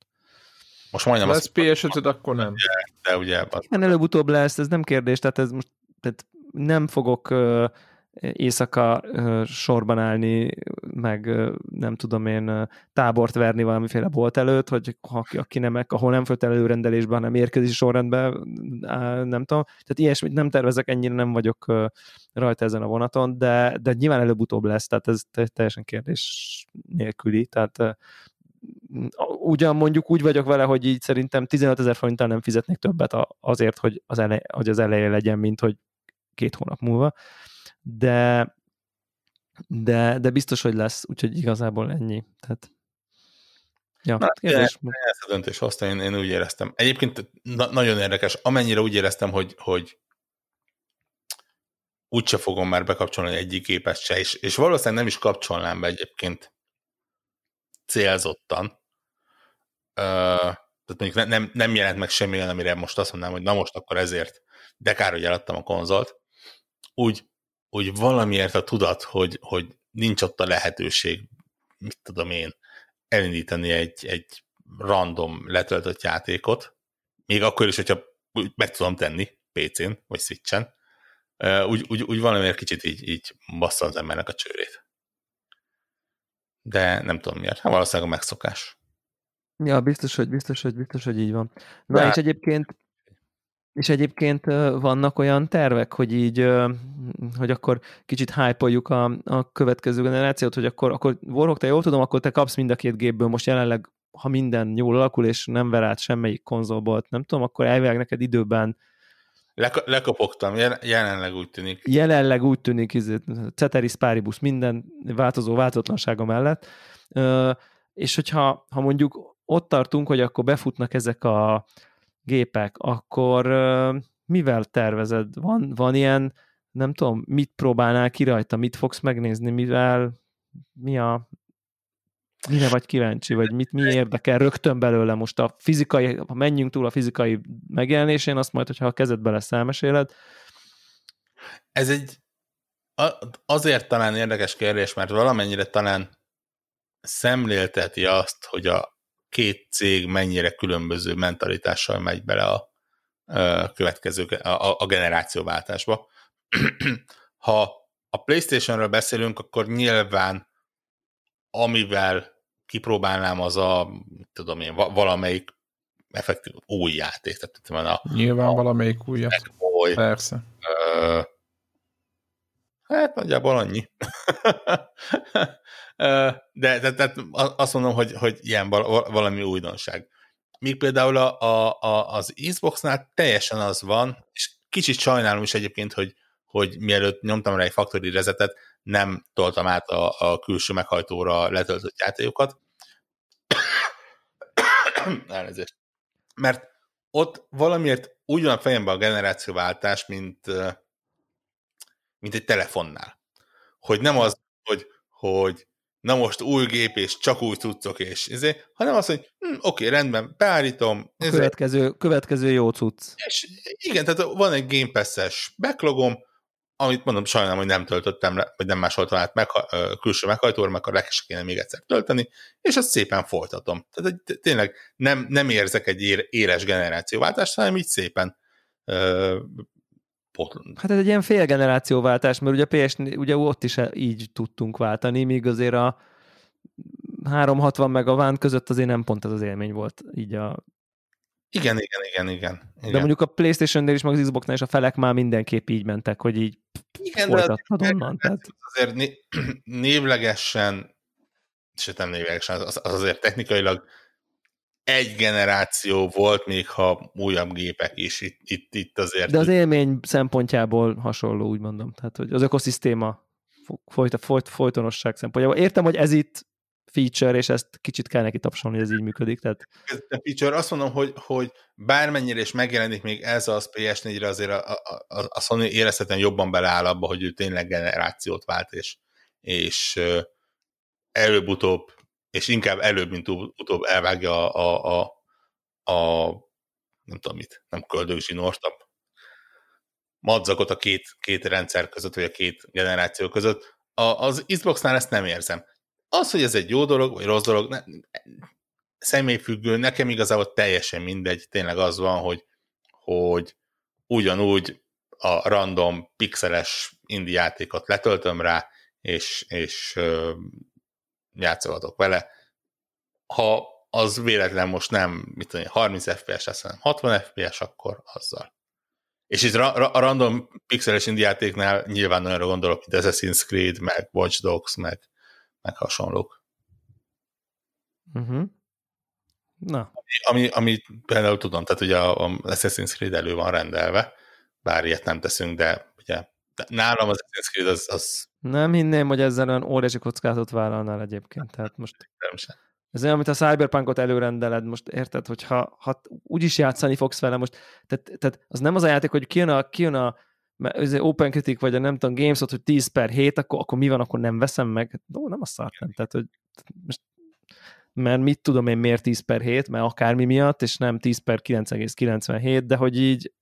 Most majdnem lesz ps 5 akkor nem. De ugye... Igen, előbb-utóbb lesz, ez nem kérdés, tehát ez most tehát nem fogok éjszaka sorban állni, meg nem tudom én tábort verni valamiféle bolt előtt, hogy aki, aki nem, ahol nem fölt előrendelésben, hanem érkezési sorrendben, nem tudom. Tehát ilyesmit nem tervezek, ennyire nem vagyok rajta ezen a vonaton, de, de nyilván előbb-utóbb lesz, tehát ez teljesen kérdés nélküli, tehát ugyan mondjuk úgy vagyok vele, hogy így szerintem 15 ezer forinttal nem fizetnék többet azért, hogy az, elej, hogy az eleje legyen, mint hogy két hónap múlva de, de, de biztos, hogy lesz, úgyhogy igazából ennyi. Tehát, ja, Na, ezt a döntés hozta, én, én úgy éreztem. Egyébként na, nagyon érdekes, amennyire úgy éreztem, hogy, hogy úgyse fogom már bekapcsolni egyik gépet se, és, és valószínűleg nem is kapcsolnám be egyébként célzottan. Uh, tehát mondjuk ne, nem, nem jelent meg semmi olyan, amire most azt mondanám, hogy na most akkor ezért, de kár, hogy eladtam a konzolt. Úgy hogy valamiért a tudat, hogy, hogy nincs ott a lehetőség, mit tudom én, elindítani egy, egy random letöltött játékot, még akkor is, hogyha meg tudom tenni PC-n, vagy Switch-en, úgy, úgy, úgy valamiért kicsit így, így bassza az embernek a csőrét. De nem tudom miért. Hát valószínűleg a megszokás. Ja, biztos, hogy biztos, hogy biztos, hogy így van. Na, De... és egyébként és egyébként vannak olyan tervek, hogy így, hogy akkor kicsit hype a, a következő generációt, hogy akkor, akkor Warhawk, te jól tudom, akkor te kapsz mind a két gépből most jelenleg, ha minden jól alakul, és nem ver át semmelyik konzolból, nem tudom, akkor elvileg neked időben Lek- lekopogtam, jelenleg úgy tűnik. Jelenleg úgy tűnik, izé, Ceteris Paribus minden változó változatlansága mellett, és hogyha ha mondjuk ott tartunk, hogy akkor befutnak ezek a gépek, akkor mivel tervezed? Van, van ilyen, nem tudom, mit próbálnál ki rajta, mit fogsz megnézni, mivel, mi a, mire vagy kíváncsi, vagy mit, mi érdekel rögtön belőle most a fizikai, ha menjünk túl a fizikai megjelenésén, azt majd, hogyha a kezedbe lesz elmeséled. Ez egy azért talán érdekes kérdés, mert valamennyire talán szemlélteti azt, hogy a két cég mennyire különböző mentalitással megy bele a, a következő a, a generációváltásba. ha a PlayStationről beszélünk, akkor nyilván amivel kipróbálnám az a, tudom én, valamelyik effektív új játék. Tehát a, nyilván a, valamelyik új Persze. Ö, hát nagyjából annyi. de tehát, azt mondom, hogy, hogy ilyen valami újdonság. Míg például a, a, az Xboxnál teljesen az van, és kicsit sajnálom is egyébként, hogy, hogy mielőtt nyomtam rá egy factory rezetet, nem toltam át a, a külső meghajtóra letöltött játékokat. Elnézést. Mert ott valamiért úgy van a fejemben a generációváltás, mint, mint egy telefonnál. Hogy nem az, hogy, hogy na most új gép, és csak új cuccok, és izé, hanem azt, hogy hm, oké, rendben, beállítom. Izé, következő, következő jó cucc. És igen, tehát van egy Game Pass-es backlogom, amit mondom, sajnálom, hogy nem töltöttem le, vagy nem másoltam át meg, külső meghajtóra, meg a le kéne még egyszer tölteni, és azt szépen folytatom. Tehát tényleg nem, nem érzek egy éres generációváltást, hanem így szépen uh, Hát ez egy ilyen félgenerációváltás, mert ugye a PS, ugye ott is így tudtunk váltani, míg azért a 360 meg a VAN között azért nem pont ez az élmény volt így a igen, igen, igen, igen. igen. De mondjuk a Playstation-nél is, meg az Xbox-nál is a felek már mindenképp így mentek, hogy így igen, de onnan. Tehát... Azért né névlegesen, és nem névlegesen, az, az azért technikailag egy generáció volt, még ha újabb gépek is itt, itt, itt azért. De az élmény szempontjából hasonló, úgy mondom. Tehát, hogy az ökoszisztéma folyt, folyt, folytonosság szempontjából. Értem, hogy ez itt feature, és ezt kicsit kell neki tapsolni, hogy ez így működik. Tehát... A feature azt mondom, hogy, hogy bármennyire is megjelenik még ez az PS4-re, azért a, a, a Sony érezhetően jobban beleáll abba, hogy ő tényleg generációt vált, és, és előbb-utóbb, és inkább előbb, mint utóbb elvágja a, a, a, a nem tudom mit, nem köldögzsinort, a madzakot a két, két rendszer között, vagy a két generáció között. A, az Xboxnál ezt nem érzem. Az, hogy ez egy jó dolog, vagy rossz dolog, ne, személyfüggő, nekem igazából teljesen mindegy, tényleg az van, hogy, hogy ugyanúgy a random pixeles indie játékot letöltöm rá, és, és játszogatok vele. Ha az véletlen most nem mit tudom, 30 FPS lesz, hanem 60 FPS, akkor azzal. És itt ra- ra- a random pixeles indie játéknál nyilván olyanra gondolok, mint Assassin's Creed, meg Watch Dogs, meg meg hasonlók. Uh-huh. Na. Ami, ami például tudom, tehát ugye a, a Assassin's Creed elő van rendelve, bár ilyet nem teszünk, de ugye nálam az Assassin's Creed az, az... Nem hinném, hogy ezzel olyan óriási kockázatot vállalnál egyébként, tehát most... Nem sem. Ez olyan, amit a Cyberpunkot előrendeled, most érted, hogy ha, ha úgyis játszani fogsz vele most, tehát, tehát az nem az a játék, hogy kijön a, kijön a mert Open Critic vagy a nem tudom, Gamesot, hogy 10 per 7, akkor, akkor mi van, akkor nem veszem meg? No, nem a szart nem. Tehát, hogy most, mert mit tudom én miért 10 per 7, mert akármi miatt, és nem 10 per 9,97, de hogy így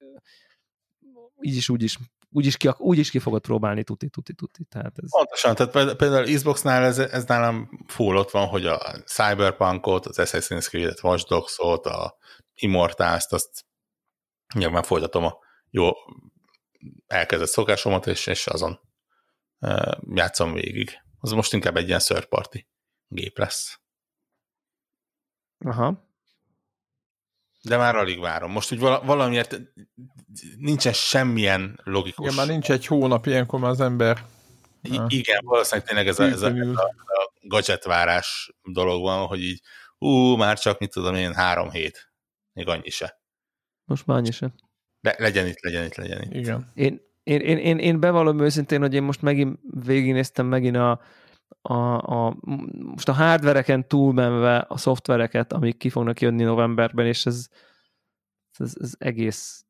így is úgy is úgy is ki, úgy is ki fogod próbálni tuti, tuti, tuti. Tehát ez... Pontosan, tehát például Xboxnál ez, ez nálam full ott van, hogy a Cyberpunkot, az Assassin's Creed-et, Watch Dogs-ot, a Immortals-t, azt nyilván folytatom a jó elkezdett szokásomat, és, és azon uh, játszom végig. Az most inkább egy ilyen third party gép lesz. Aha. De már alig várom. Most úgy valamiért nincsen semmilyen logikus... Igen, már nincs egy hónap ilyenkor már az ember... I- igen, valószínűleg tényleg ez a, ez a, ez a, a gadgetvárás dolog van, hogy így ú, már csak, mit tudom én, három hét. Még annyi se. Most már annyi se. Le, legyen itt, legyen itt, legyen itt. Igen. Én, én, én, én, én bevallom őszintén, hogy én most megint végignéztem megint a, a, a, most a hardvereken túlmenve a szoftvereket, amik ki fognak jönni novemberben, és ez, ez, ez egész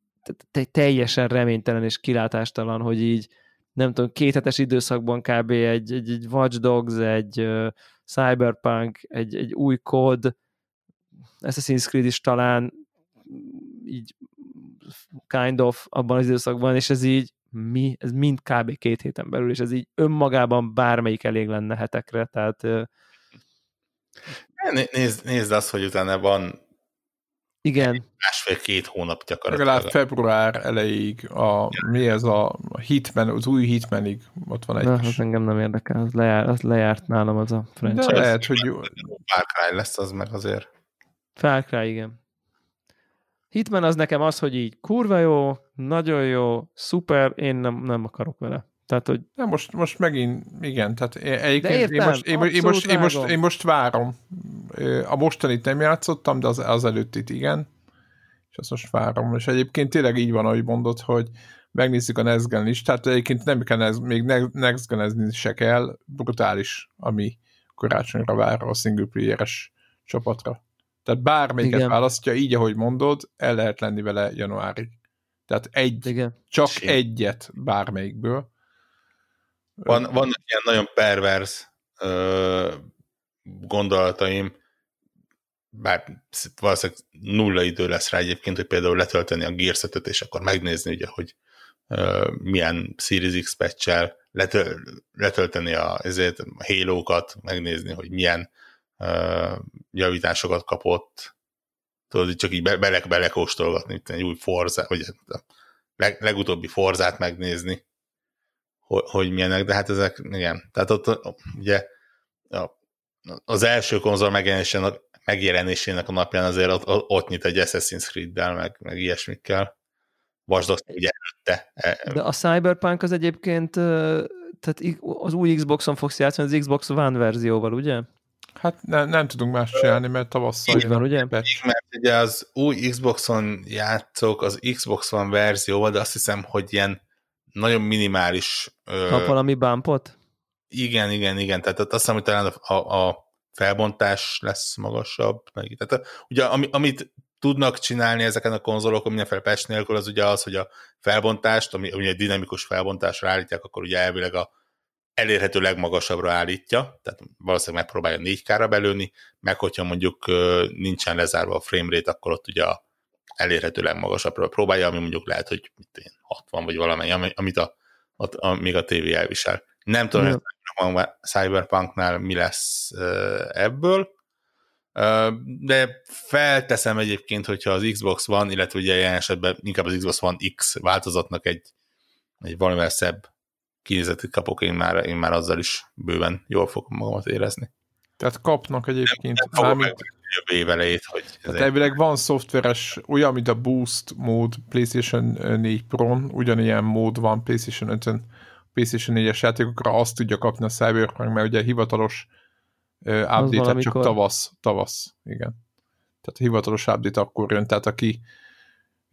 te, teljesen reménytelen és kilátástalan, hogy így nem tudom, kéthetes időszakban kb. egy, egy, egy Watch Dogs, egy uh, Cyberpunk, egy, egy új kód, Assassin's Creed is talán így kind of abban az időszakban, és ez így mi, ez mind kb. két héten belül, és ez így önmagában bármelyik elég lenne hetekre, tehát Nézd, nézd azt, hogy utána van igen. Másfél-két hónap gyakorlatilag. Legalább február elejéig a, ja. mi ez a Hitman, az új Hitmanig ott van egy Na, az engem nem érdekel, az, lejár, az lejárt nálam az a franchise. De lehet, hogy jó. Far Cry lesz az meg azért. Far Cry, igen. Hitman az nekem az, hogy így kurva jó, nagyon jó, szuper, én nem, nem akarok vele. Tehát, hogy... De most, most megint, igen, tehát egyébként értem, én, most, én, én, most, én, most, én most várom. A mostanit nem játszottam, de az, az előttit igen, és azt most várom. És egyébként tényleg így van, ahogy mondod, hogy megnézzük a Next Gen is, tehát egyébként nem kell, ez, még Next Gen se kell, brutális, ami karácsonyra vár a single playeres csapatra. Tehát bármelyiket Igen. választja, így, ahogy mondod, el lehet lenni vele januárig. Tehát egy, Igen. csak Sim. egyet bármelyikből. Van, vannak ilyen nagyon pervers ö, gondolataim, bár valószínűleg nulla idő lesz rá egyébként, hogy például letölteni a Gears és akkor megnézni, ugye, hogy ö, milyen Series X patch letöl, letölteni a, ezért a Halo-kat, megnézni, hogy milyen javításokat kapott, tudod, csak így be, bele, belekóstolgatni, egy új Forza, vagy leg, legutóbbi Forzát megnézni, hogy, hogy milyenek, de hát ezek, igen, tehát ott ugye az első konzol megjelenésének, megjelenésének a napján azért ott, ott nyit egy Assassin's Creed-del, meg, meg ilyesmikkel. Dogs ugye előtte. E, de a Cyberpunk az egyébként, tehát az új Xboxon fogsz játszani, az Xbox One verzióval, ugye? Hát ne, nem tudunk más csinálni, mert tavasszal Így van, ugye? Így, mert ugye az új Xboxon játszok az Xbox One verzióval, de azt hiszem, hogy ilyen nagyon minimális... Kap valami bumpot? Igen, igen, igen. Tehát azt hiszem, hogy talán a, a, a felbontás lesz magasabb. Meg, tehát ugye ami, amit tudnak csinálni ezeken a konzolokon mindenféle patch nélkül, az ugye az, hogy a felbontást, ami ugye egy dinamikus felbontásra állítják, akkor ugye elvileg a elérhető legmagasabbra állítja, tehát valószínűleg megpróbálja 4K-ra belőni, meg hogyha mondjuk nincsen lezárva a framerate, akkor ott ugye a elérhető legmagasabbra próbálja, ami mondjuk lehet, hogy mit én, 60 vagy valamennyi, amit a, a, a, még a tévé elvisel. Nem tudom, hogy a Cyberpunknál mi lesz ebből, de felteszem egyébként, hogyha az Xbox van, illetve ugye ilyen esetben inkább az Xbox One X változatnak egy, egy valamivel szebb kinézetet kapok, én már, én már azzal is bőven jól fogom magamat érezni. Tehát kapnak egyébként. Nem, nem mármint... jövő év elejét, hogy... Tehát elvileg van szoftveres, olyan, mint a Boost mód PlayStation 4 Pro-n, ugyanilyen mód van PlayStation 5-ön, PlayStation 4-es játékokra, azt tudja kapni a Cyberpunk, mert ugye hivatalos uh, update valamikor... csak tavasz, tavasz, igen. Tehát a hivatalos update akkor jön, tehát aki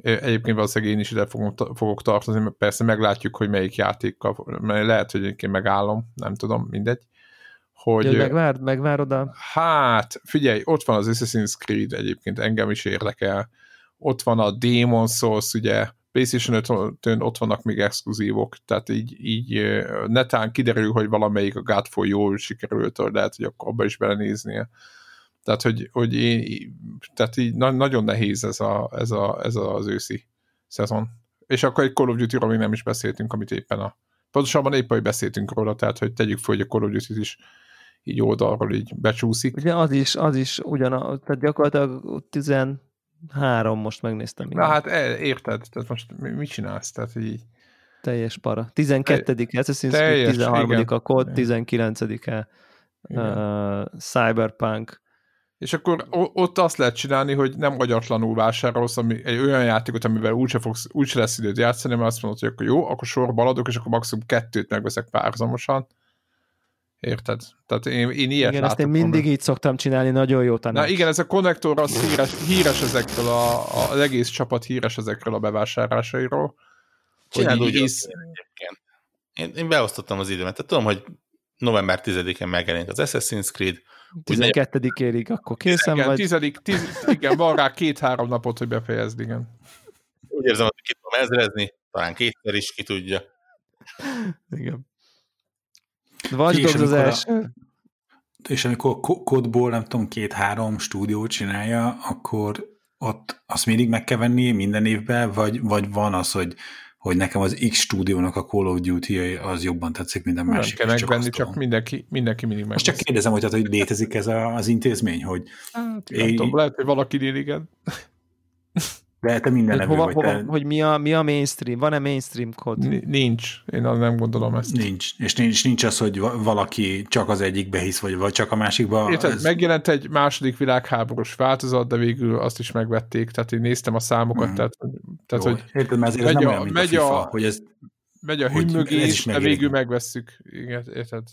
Egyébként valószínűleg én is ide fogok, fogok tartozni, mert persze meglátjuk, hogy melyik játékkal, mert lehet, hogy egyébként megállom, nem tudom, mindegy. Hogy, ja, megvárd, megvárod a... Hát, figyelj, ott van az Assassin's Creed egyébként, engem is érdekel. Ott van a Demon Souls, ugye, PlayStation 5 ott vannak még exkluzívok, tehát így, így netán kiderül, hogy valamelyik a Godfall jól sikerült, lehet, hogy akkor abba is belenéznie. Tehát, hogy, hogy én, tehát így na, nagyon nehéz ez, a, ez, a, ez az őszi szezon. És akkor egy Call of Duty-ról még nem is beszéltünk, amit éppen a... Pontosabban éppen, hogy beszéltünk róla, tehát, hogy tegyük fel, hogy a Call of Duty is így oldalról így becsúszik. Ugye az is, az is ugyan, tehát gyakorlatilag 13 most megnéztem. Na hát e, érted, tehát most mit csinálsz? Tehát így... Teljes para. 12 Assassin's Creed, 13 a kód, 19-e uh, Cyberpunk, és akkor ott azt lehet csinálni, hogy nem agyatlanul vásárolsz ami, egy olyan játékot, amivel úgyse, fogsz, úgyse lesz időt játszani, mert azt mondod, hogy akkor jó, akkor sorba adok, és akkor maximum kettőt megveszek párzamosan. Érted? Tehát én, én ilyet Igen, ezt én mindig volna. így szoktam csinálni, nagyon jó tanács. Na igen, ez a konnektor az híres, híres ezekről, a, a, az egész csapat híres ezekről a bevásárlásairól. Csináld úgy, ész... én, én beosztottam az időmet. Tehát tudom, hogy november 10-én megjelenik az Assassin's Creed, 12 érig akkor készen igen, vagy. Tizedik, tiz, igen, van rá két-három napot, hogy befejezd, igen. Úgy érzem, hogy ki tudom ezrezni, talán kétszer is, ki tudja. Igen. Vagy az első. A, és amikor kodból, nem tudom, két-három stúdió csinálja, akkor ott azt mindig meg kell venni minden évben, vagy, vagy van az, hogy hogy nekem az X stúdiónak a Call of Duty az jobban tetszik, mint a másik. Nem kell csak, csak mindenki, mindenki mindig meg. Most csak kérdezem, hogy, tehát, hogy létezik ez a, az intézmény, hogy... Hát, én... nem tudom, lehet, hogy valaki igen. De te minden hogy, hova, vagy hova, te... hogy mi a, mi a mainstream? Van-e mainstream kod? Nincs. Én nem gondolom ezt. Nincs. És nincs, nincs az, hogy valaki csak az egyikbe hisz, vagy, vagy csak a másikba. Érted, ez... megjelent egy második világháborús változat, de végül azt is megvették, tehát én néztem a számokat, mm. tehát, tehát Jó. hogy Érted, mert azért megy ez nem a, olyan, mint megy a, FIFA, a, hogy ez megy a hűmögés, de végül megvesszük. Igen, érted?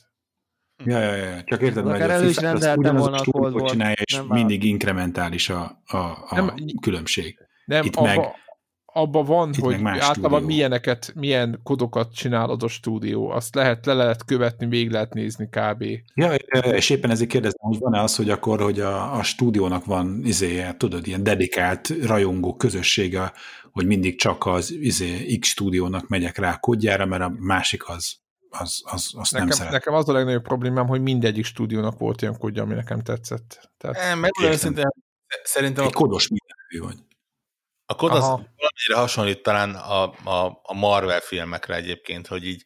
Ja, ja, ja, csak érted, hogy a FIFA rendeltem volna a Cold csinálja, és mindig inkrementális a, a, a nem, különbség. Nem, Itt abba, meg, abba van, hogy általában stúdió. milyeneket, milyen kodokat csinál az a stúdió. Azt lehet, le lehet követni, még lehet nézni kb. Ja, és éppen ezért kérdezem, hogy van-e az, hogy akkor, hogy a, a stúdiónak van izé, tudod, ilyen dedikált rajongó közössége, hogy mindig csak az izé, X stúdiónak megyek rá kodjára, mert a másik az az, az, az nekem, nem szeret. Nekem az a legnagyobb problémám, hogy mindegyik stúdiónak volt olyan kódja, ami nekem tetszett. Tehát, nem, meg szerintem, szerintem egy a, kodos mindenű vagy. A kod az valamire hasonlít talán a, a, a Marvel filmekre egyébként, hogy így,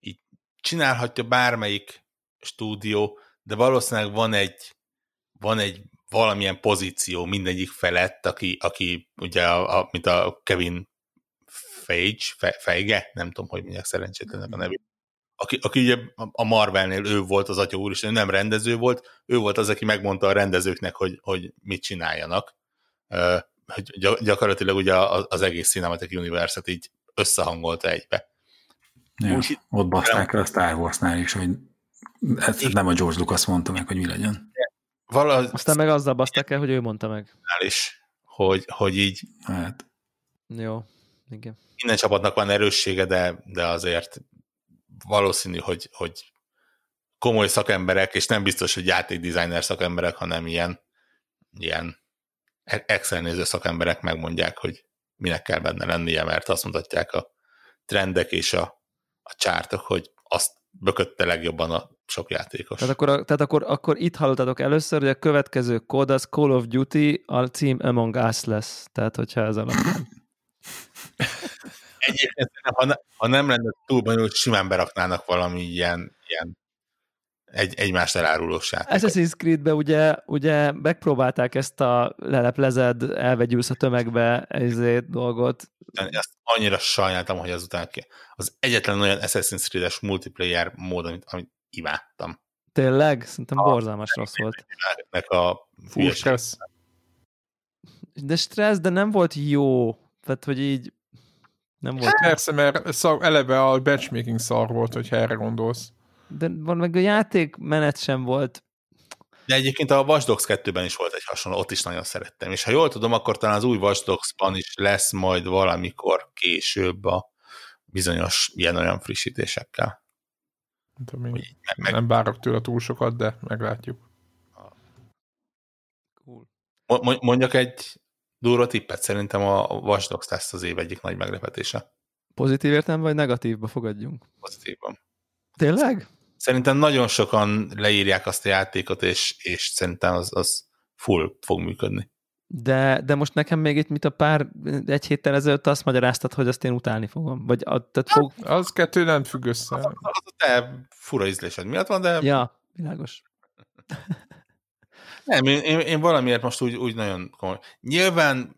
így csinálhatja bármelyik stúdió, de valószínűleg van egy, van egy valamilyen pozíció mindegyik felett, aki, aki ugye, a, a, mint a Kevin Feige, Feige, nem tudom, hogy mondják szerencsétlenek a nevét, aki, aki ugye a Marvelnél ő volt az atya úr, és ő nem rendező volt, ő volt az, aki megmondta a rendezőknek, hogy, hogy mit csináljanak. Hogy gyakorlatilag ugye az egész Cinematic Universe-et így összehangolta egybe. Ja, Úgy, ott baszták a Star Wars-nál is, hogy ezt nem a George Lucas mondta meg, hogy mi legyen. Valahogy Aztán meg azzal baszták el, hogy ő mondta meg. Is, hogy, hogy így... Hát. Jó, igen. Minden csapatnak van erőssége, de, de azért valószínű, hogy, hogy komoly szakemberek, és nem biztos, hogy játékdesigner szakemberek, hanem ilyen, ilyen Excel néző szakemberek megmondják, hogy minek kell benne lennie, mert azt mutatják a trendek és a, a csártok, hogy azt bökötte legjobban a sok játékos. Tehát akkor, tehát akkor, akkor itt hallottatok először, hogy a következő kód az Call of Duty, a cím Among Us lesz. Tehát, hogyha ez alapján. Egyébként, ha, ne, ha nem lenne túl bonyolult, simán beraknának valami ilyen, ilyen egy, egymást elárulós játékot. Assassin's Creed-be ugye, ugye megpróbálták ezt a leleplezed, elvegyülsz a tömegbe ezért dolgot. Ezt annyira sajnáltam, hogy azután ki. Az egyetlen olyan Assassin's Creed-es multiplayer mód, amit, amit imádtam. Tényleg? Szerintem a, borzalmas rossz volt. a Full stressz. De stressz, de nem volt jó. Tehát, hogy így nem volt. Persze, mert szar, eleve a matchmaking szar volt, hogyha erre gondolsz. De van meg a játék menet sem volt. De egyébként a Watch Dogs 2-ben is volt egy hasonló, ott is nagyon szerettem. És ha jól tudom, akkor talán az új Watch Dogs-ban is lesz majd valamikor később a bizonyos ilyen-olyan frissítésekkel. tudom, én meg, nem várok tőle túl sokat, de meglátjuk. Cool. Mondjak egy durva tippet, szerintem a Watch Dogs lesz az év egyik nagy meglepetése. Pozitív értem, vagy negatívba fogadjunk? Pozitívban. Tényleg? Szerintem nagyon sokan leírják azt a játékot, és, és szerintem az, az full fog működni. De, de most nekem még itt, mit a pár, egy héttel ezelőtt azt magyaráztad, hogy azt én utálni fogom. Vagy a, tehát fog... Az kettő nem függ össze. Az, az a te fura ízlésed miatt van, de... Ja, világos. Nem, én, én, én valamiért most úgy, úgy nagyon komoly. Nyilván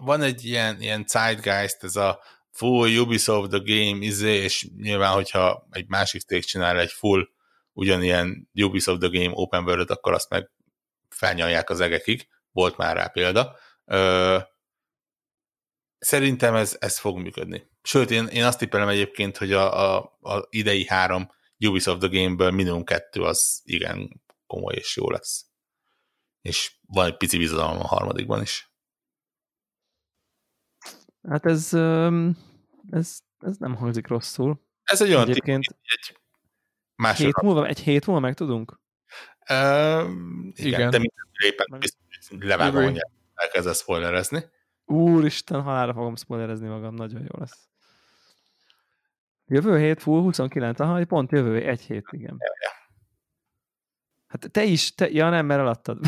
van egy ilyen, ilyen zeitgeist, ez a full Ubisoft the game, izé, és nyilván, hogyha egy másik cég csinál egy full ugyanilyen Ubisoft the game open world akkor azt meg felnyalják az egekig. Volt már rá példa. Ö, szerintem ez, ez fog működni. Sőt, én, én azt tippelem egyébként, hogy a, a, a idei három Ubisoft the Game-ből minimum kettő az igen komoly és jó lesz és van egy pici bizalom a harmadikban is. Hát ez, ez, ez nem hangzik rosszul. Ez egy olyan Egyébként egy másod hét múlva, egy hét múlva meg tudunk? Uh, igen, igen, de mindenképpen biztos, levágom, hogy elkezdesz spoilerezni. Úristen, halára fogom spoilerezni magam, nagyon jó lesz. Jövő hét full 29, aha, pont jövő egy hét, igen. Ja, ja. Hát te is, te, ja nem, mert eladtad.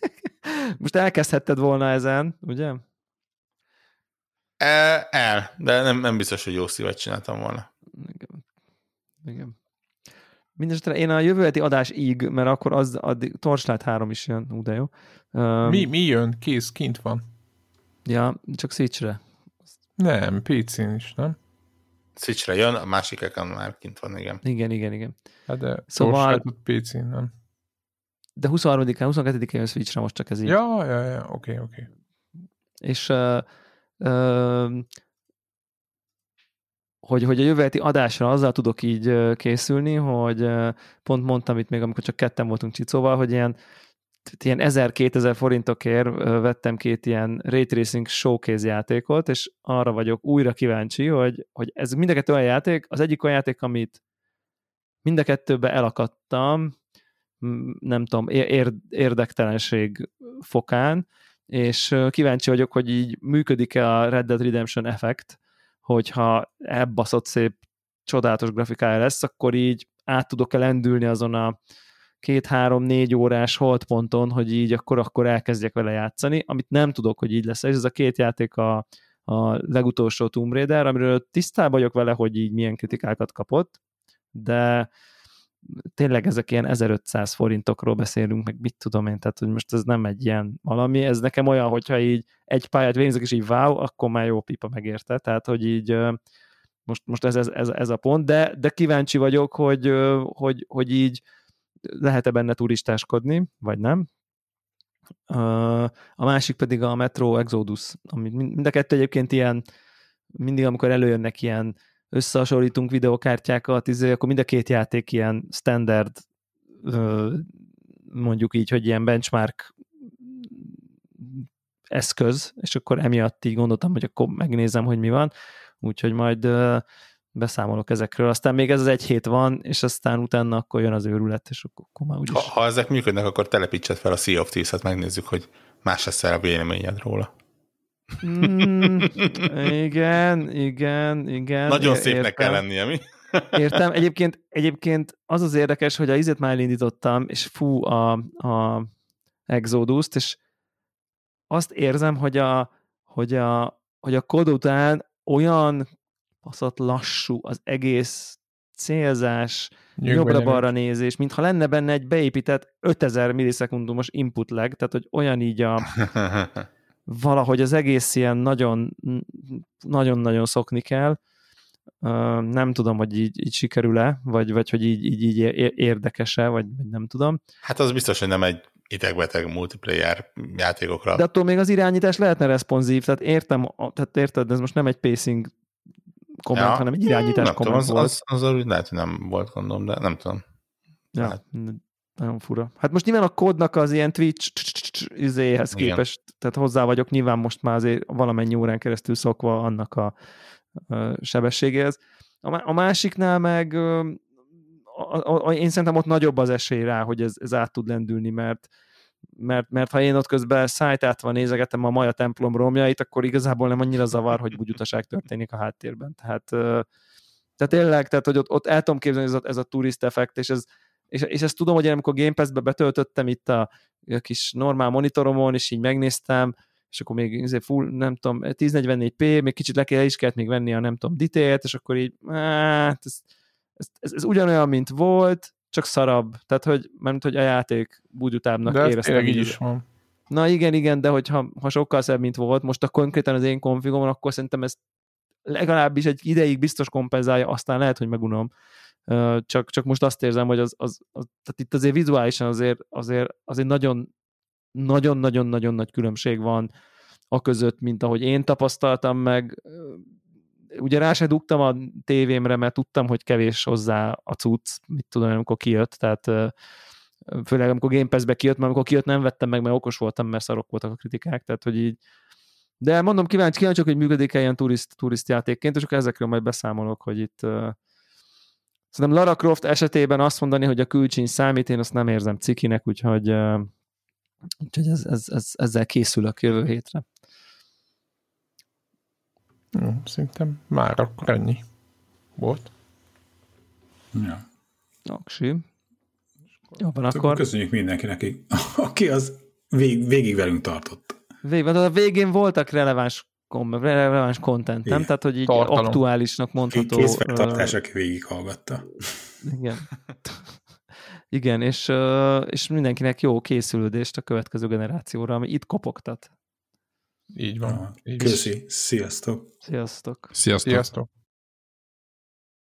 Most elkezdhetted volna ezen, ugye? E, el, de nem, nem biztos, hogy jó szívet csináltam volna. Igen. Igen. Mindenesetre én a jövő heti adás íg, mert akkor az addig Torchlight 3 is jön, ú, de jó. Um, mi, mi jön? Kész, kint van. Ja, csak Switchre. Nem, PC-n is, nem? Switchre jön, a másikeken már kint van, igen. Igen, igen, igen. Hát de szóval... PC-n, nem? De 23-án, 22-én jön Switchre most csak ez így. Ja, ja, ja, oké, okay, oké. Okay. És uh, hogy, hogy a jövő adásra azzal tudok így készülni, hogy pont mondtam itt még, amikor csak ketten voltunk Csicóval, hogy ilyen, ilyen 1000-2000 forintokért vettem két ilyen Ray Tracing showcase játékot, és arra vagyok újra kíváncsi, hogy, hogy ez mind a kettő olyan játék, az egyik olyan játék, amit mind a kettőbe elakadtam, nem tudom, ér, érdektelenség fokán, és kíváncsi vagyok, hogy így működik-e a Red Dead Redemption effekt, hogyha elbaszott szép csodálatos grafikája lesz, akkor így át tudok-e lendülni azon a két-három-négy órás holdponton, hogy így akkor, akkor elkezdjek vele játszani, amit nem tudok, hogy így lesz. És ez a két játék a, a legutolsó Tomb Raider, amiről tisztában vagyok vele, hogy így milyen kritikákat kapott, de tényleg ezek ilyen 1500 forintokról beszélünk, meg mit tudom én, tehát hogy most ez nem egy ilyen valami, ez nekem olyan, hogyha így egy pályát végzek, és így wow, akkor már jó pipa megérte, tehát hogy így most, most ez, ez, ez, ez a pont, de, de kíváncsi vagyok, hogy, hogy, hogy így lehet-e benne turistáskodni, vagy nem. A másik pedig a Metro Exodus, ami mind a kettő egyébként ilyen, mindig amikor előjönnek ilyen összehasonlítunk videokártyákat, izé, akkor mind a két játék ilyen standard, mondjuk így, hogy ilyen benchmark eszköz, és akkor emiatt így gondoltam, hogy akkor megnézem, hogy mi van, úgyhogy majd beszámolok ezekről. Aztán még ez az egy hét van, és aztán utána akkor jön az őrület, és akkor, akkor már úgyis... Ha, ha ezek működnek, akkor telepítsed fel a Sea of Thieves-et, megnézzük, hogy más lesz a véleményed róla. Mm, igen, igen, igen. Nagyon szépnek értem. kell lennie, mi? Értem. Egyébként, egyébként az az érdekes, hogy a izet már elindítottam, és fú a, a Exodus-t, és azt érzem, hogy a, hogy a, hogy a kód után olyan baszott lassú az egész célzás, jobbra-balra nézés, mintha lenne benne egy beépített 5000 millisekundumos input lag, tehát hogy olyan így a valahogy az egész ilyen nagyon nagyon-nagyon szokni kell. Nem tudom, hogy így, így sikerül-e, vagy, vagy hogy így, így, így érdekes-e, vagy, vagy nem tudom. Hát az biztos, hogy nem egy idegbeteg multiplayer játékokra. De attól még az irányítás lehetne responsív, tehát értem, tehát érted, ez most nem egy pacing komment, ja, hanem egy irányítás nem komment tudom, az, volt. Az, az, az lehet, hogy nem volt gondom, de nem tudom. Ja, hát. Nagyon fura. Hát most nyilván a kódnak az ilyen Twitch izéhez képest, tehát hozzá vagyok nyilván most már azért valamennyi órán keresztül szokva annak a, a sebességéhez. A, a másiknál meg a, én szerintem ott nagyobb az esély rá, hogy ez, ez át tud lendülni, mert mert, mert ha én ott közben szájtátva nézegetem a Maja templom romjait, akkor igazából nem annyira zavar, hogy úgy utaság történik a háttérben. Tehát, tehát tényleg, tehát, hogy ott, ott el tudom képzelni ez a, ez a turist effekt, és, ez, és, és ezt tudom, hogy én amikor Game Pass-be betöltöttem itt a, a kis normál monitoromon, és így megnéztem, és akkor még izé full, nem tudom, 1044p, még kicsit le kell, is kellett még venni a nem tudom, ditélt, és akkor így, hát ez, ez, ez, ez ugyanolyan, mint volt, csak szarabb. Tehát, hogy, mert hogy a játék úgy utábbnak de éreztem. így is van. Na igen, igen, de hogyha ha sokkal szebb, mint volt, most a konkrétan az én konfigomon, akkor szerintem ez legalábbis egy ideig biztos kompenzálja, aztán lehet, hogy megunom. Csak, csak most azt érzem, hogy az, az, az tehát itt azért vizuálisan azért, azért, azért nagyon nagyon-nagyon-nagyon nagy különbség van a között, mint ahogy én tapasztaltam meg. Ugye rá se dugtam a tévémre, mert tudtam, hogy kevés hozzá a cucc, mit tudom, amikor kijött, tehát főleg amikor Game Pass-be kijött, mert amikor kijött nem vettem meg, mert okos voltam, mert szarok voltak a kritikák, tehát hogy így. De mondom, kíváncsi, kíváncsi hogy működik-e ilyen turist, turist játékként, és akkor ezekről majd beszámolok, hogy itt uh, szerintem Lara Croft esetében azt mondani, hogy a külcsíny számít, én azt nem érzem cikinek, úgyhogy, úgyhogy ez, ez, ez, ezzel készülök jövő hétre. Jó, szerintem már akkor ennyi volt. Ja. Aksi. Jó van, akkor... Köszönjük mindenkinek, aki az vég, végig velünk tartott. Végig, de a végén voltak releváns releváns content, nem? Tehát, hogy így Tartalom. aktuálisnak mondható. Készfeltartás, aki végighallgatta. Igen. Igen, és, és mindenkinek jó készülődést a következő generációra, ami itt kopogtat. Így van. Így Köszi. Sziasztok. Sziasztok. Sziasztok. Sziasztok.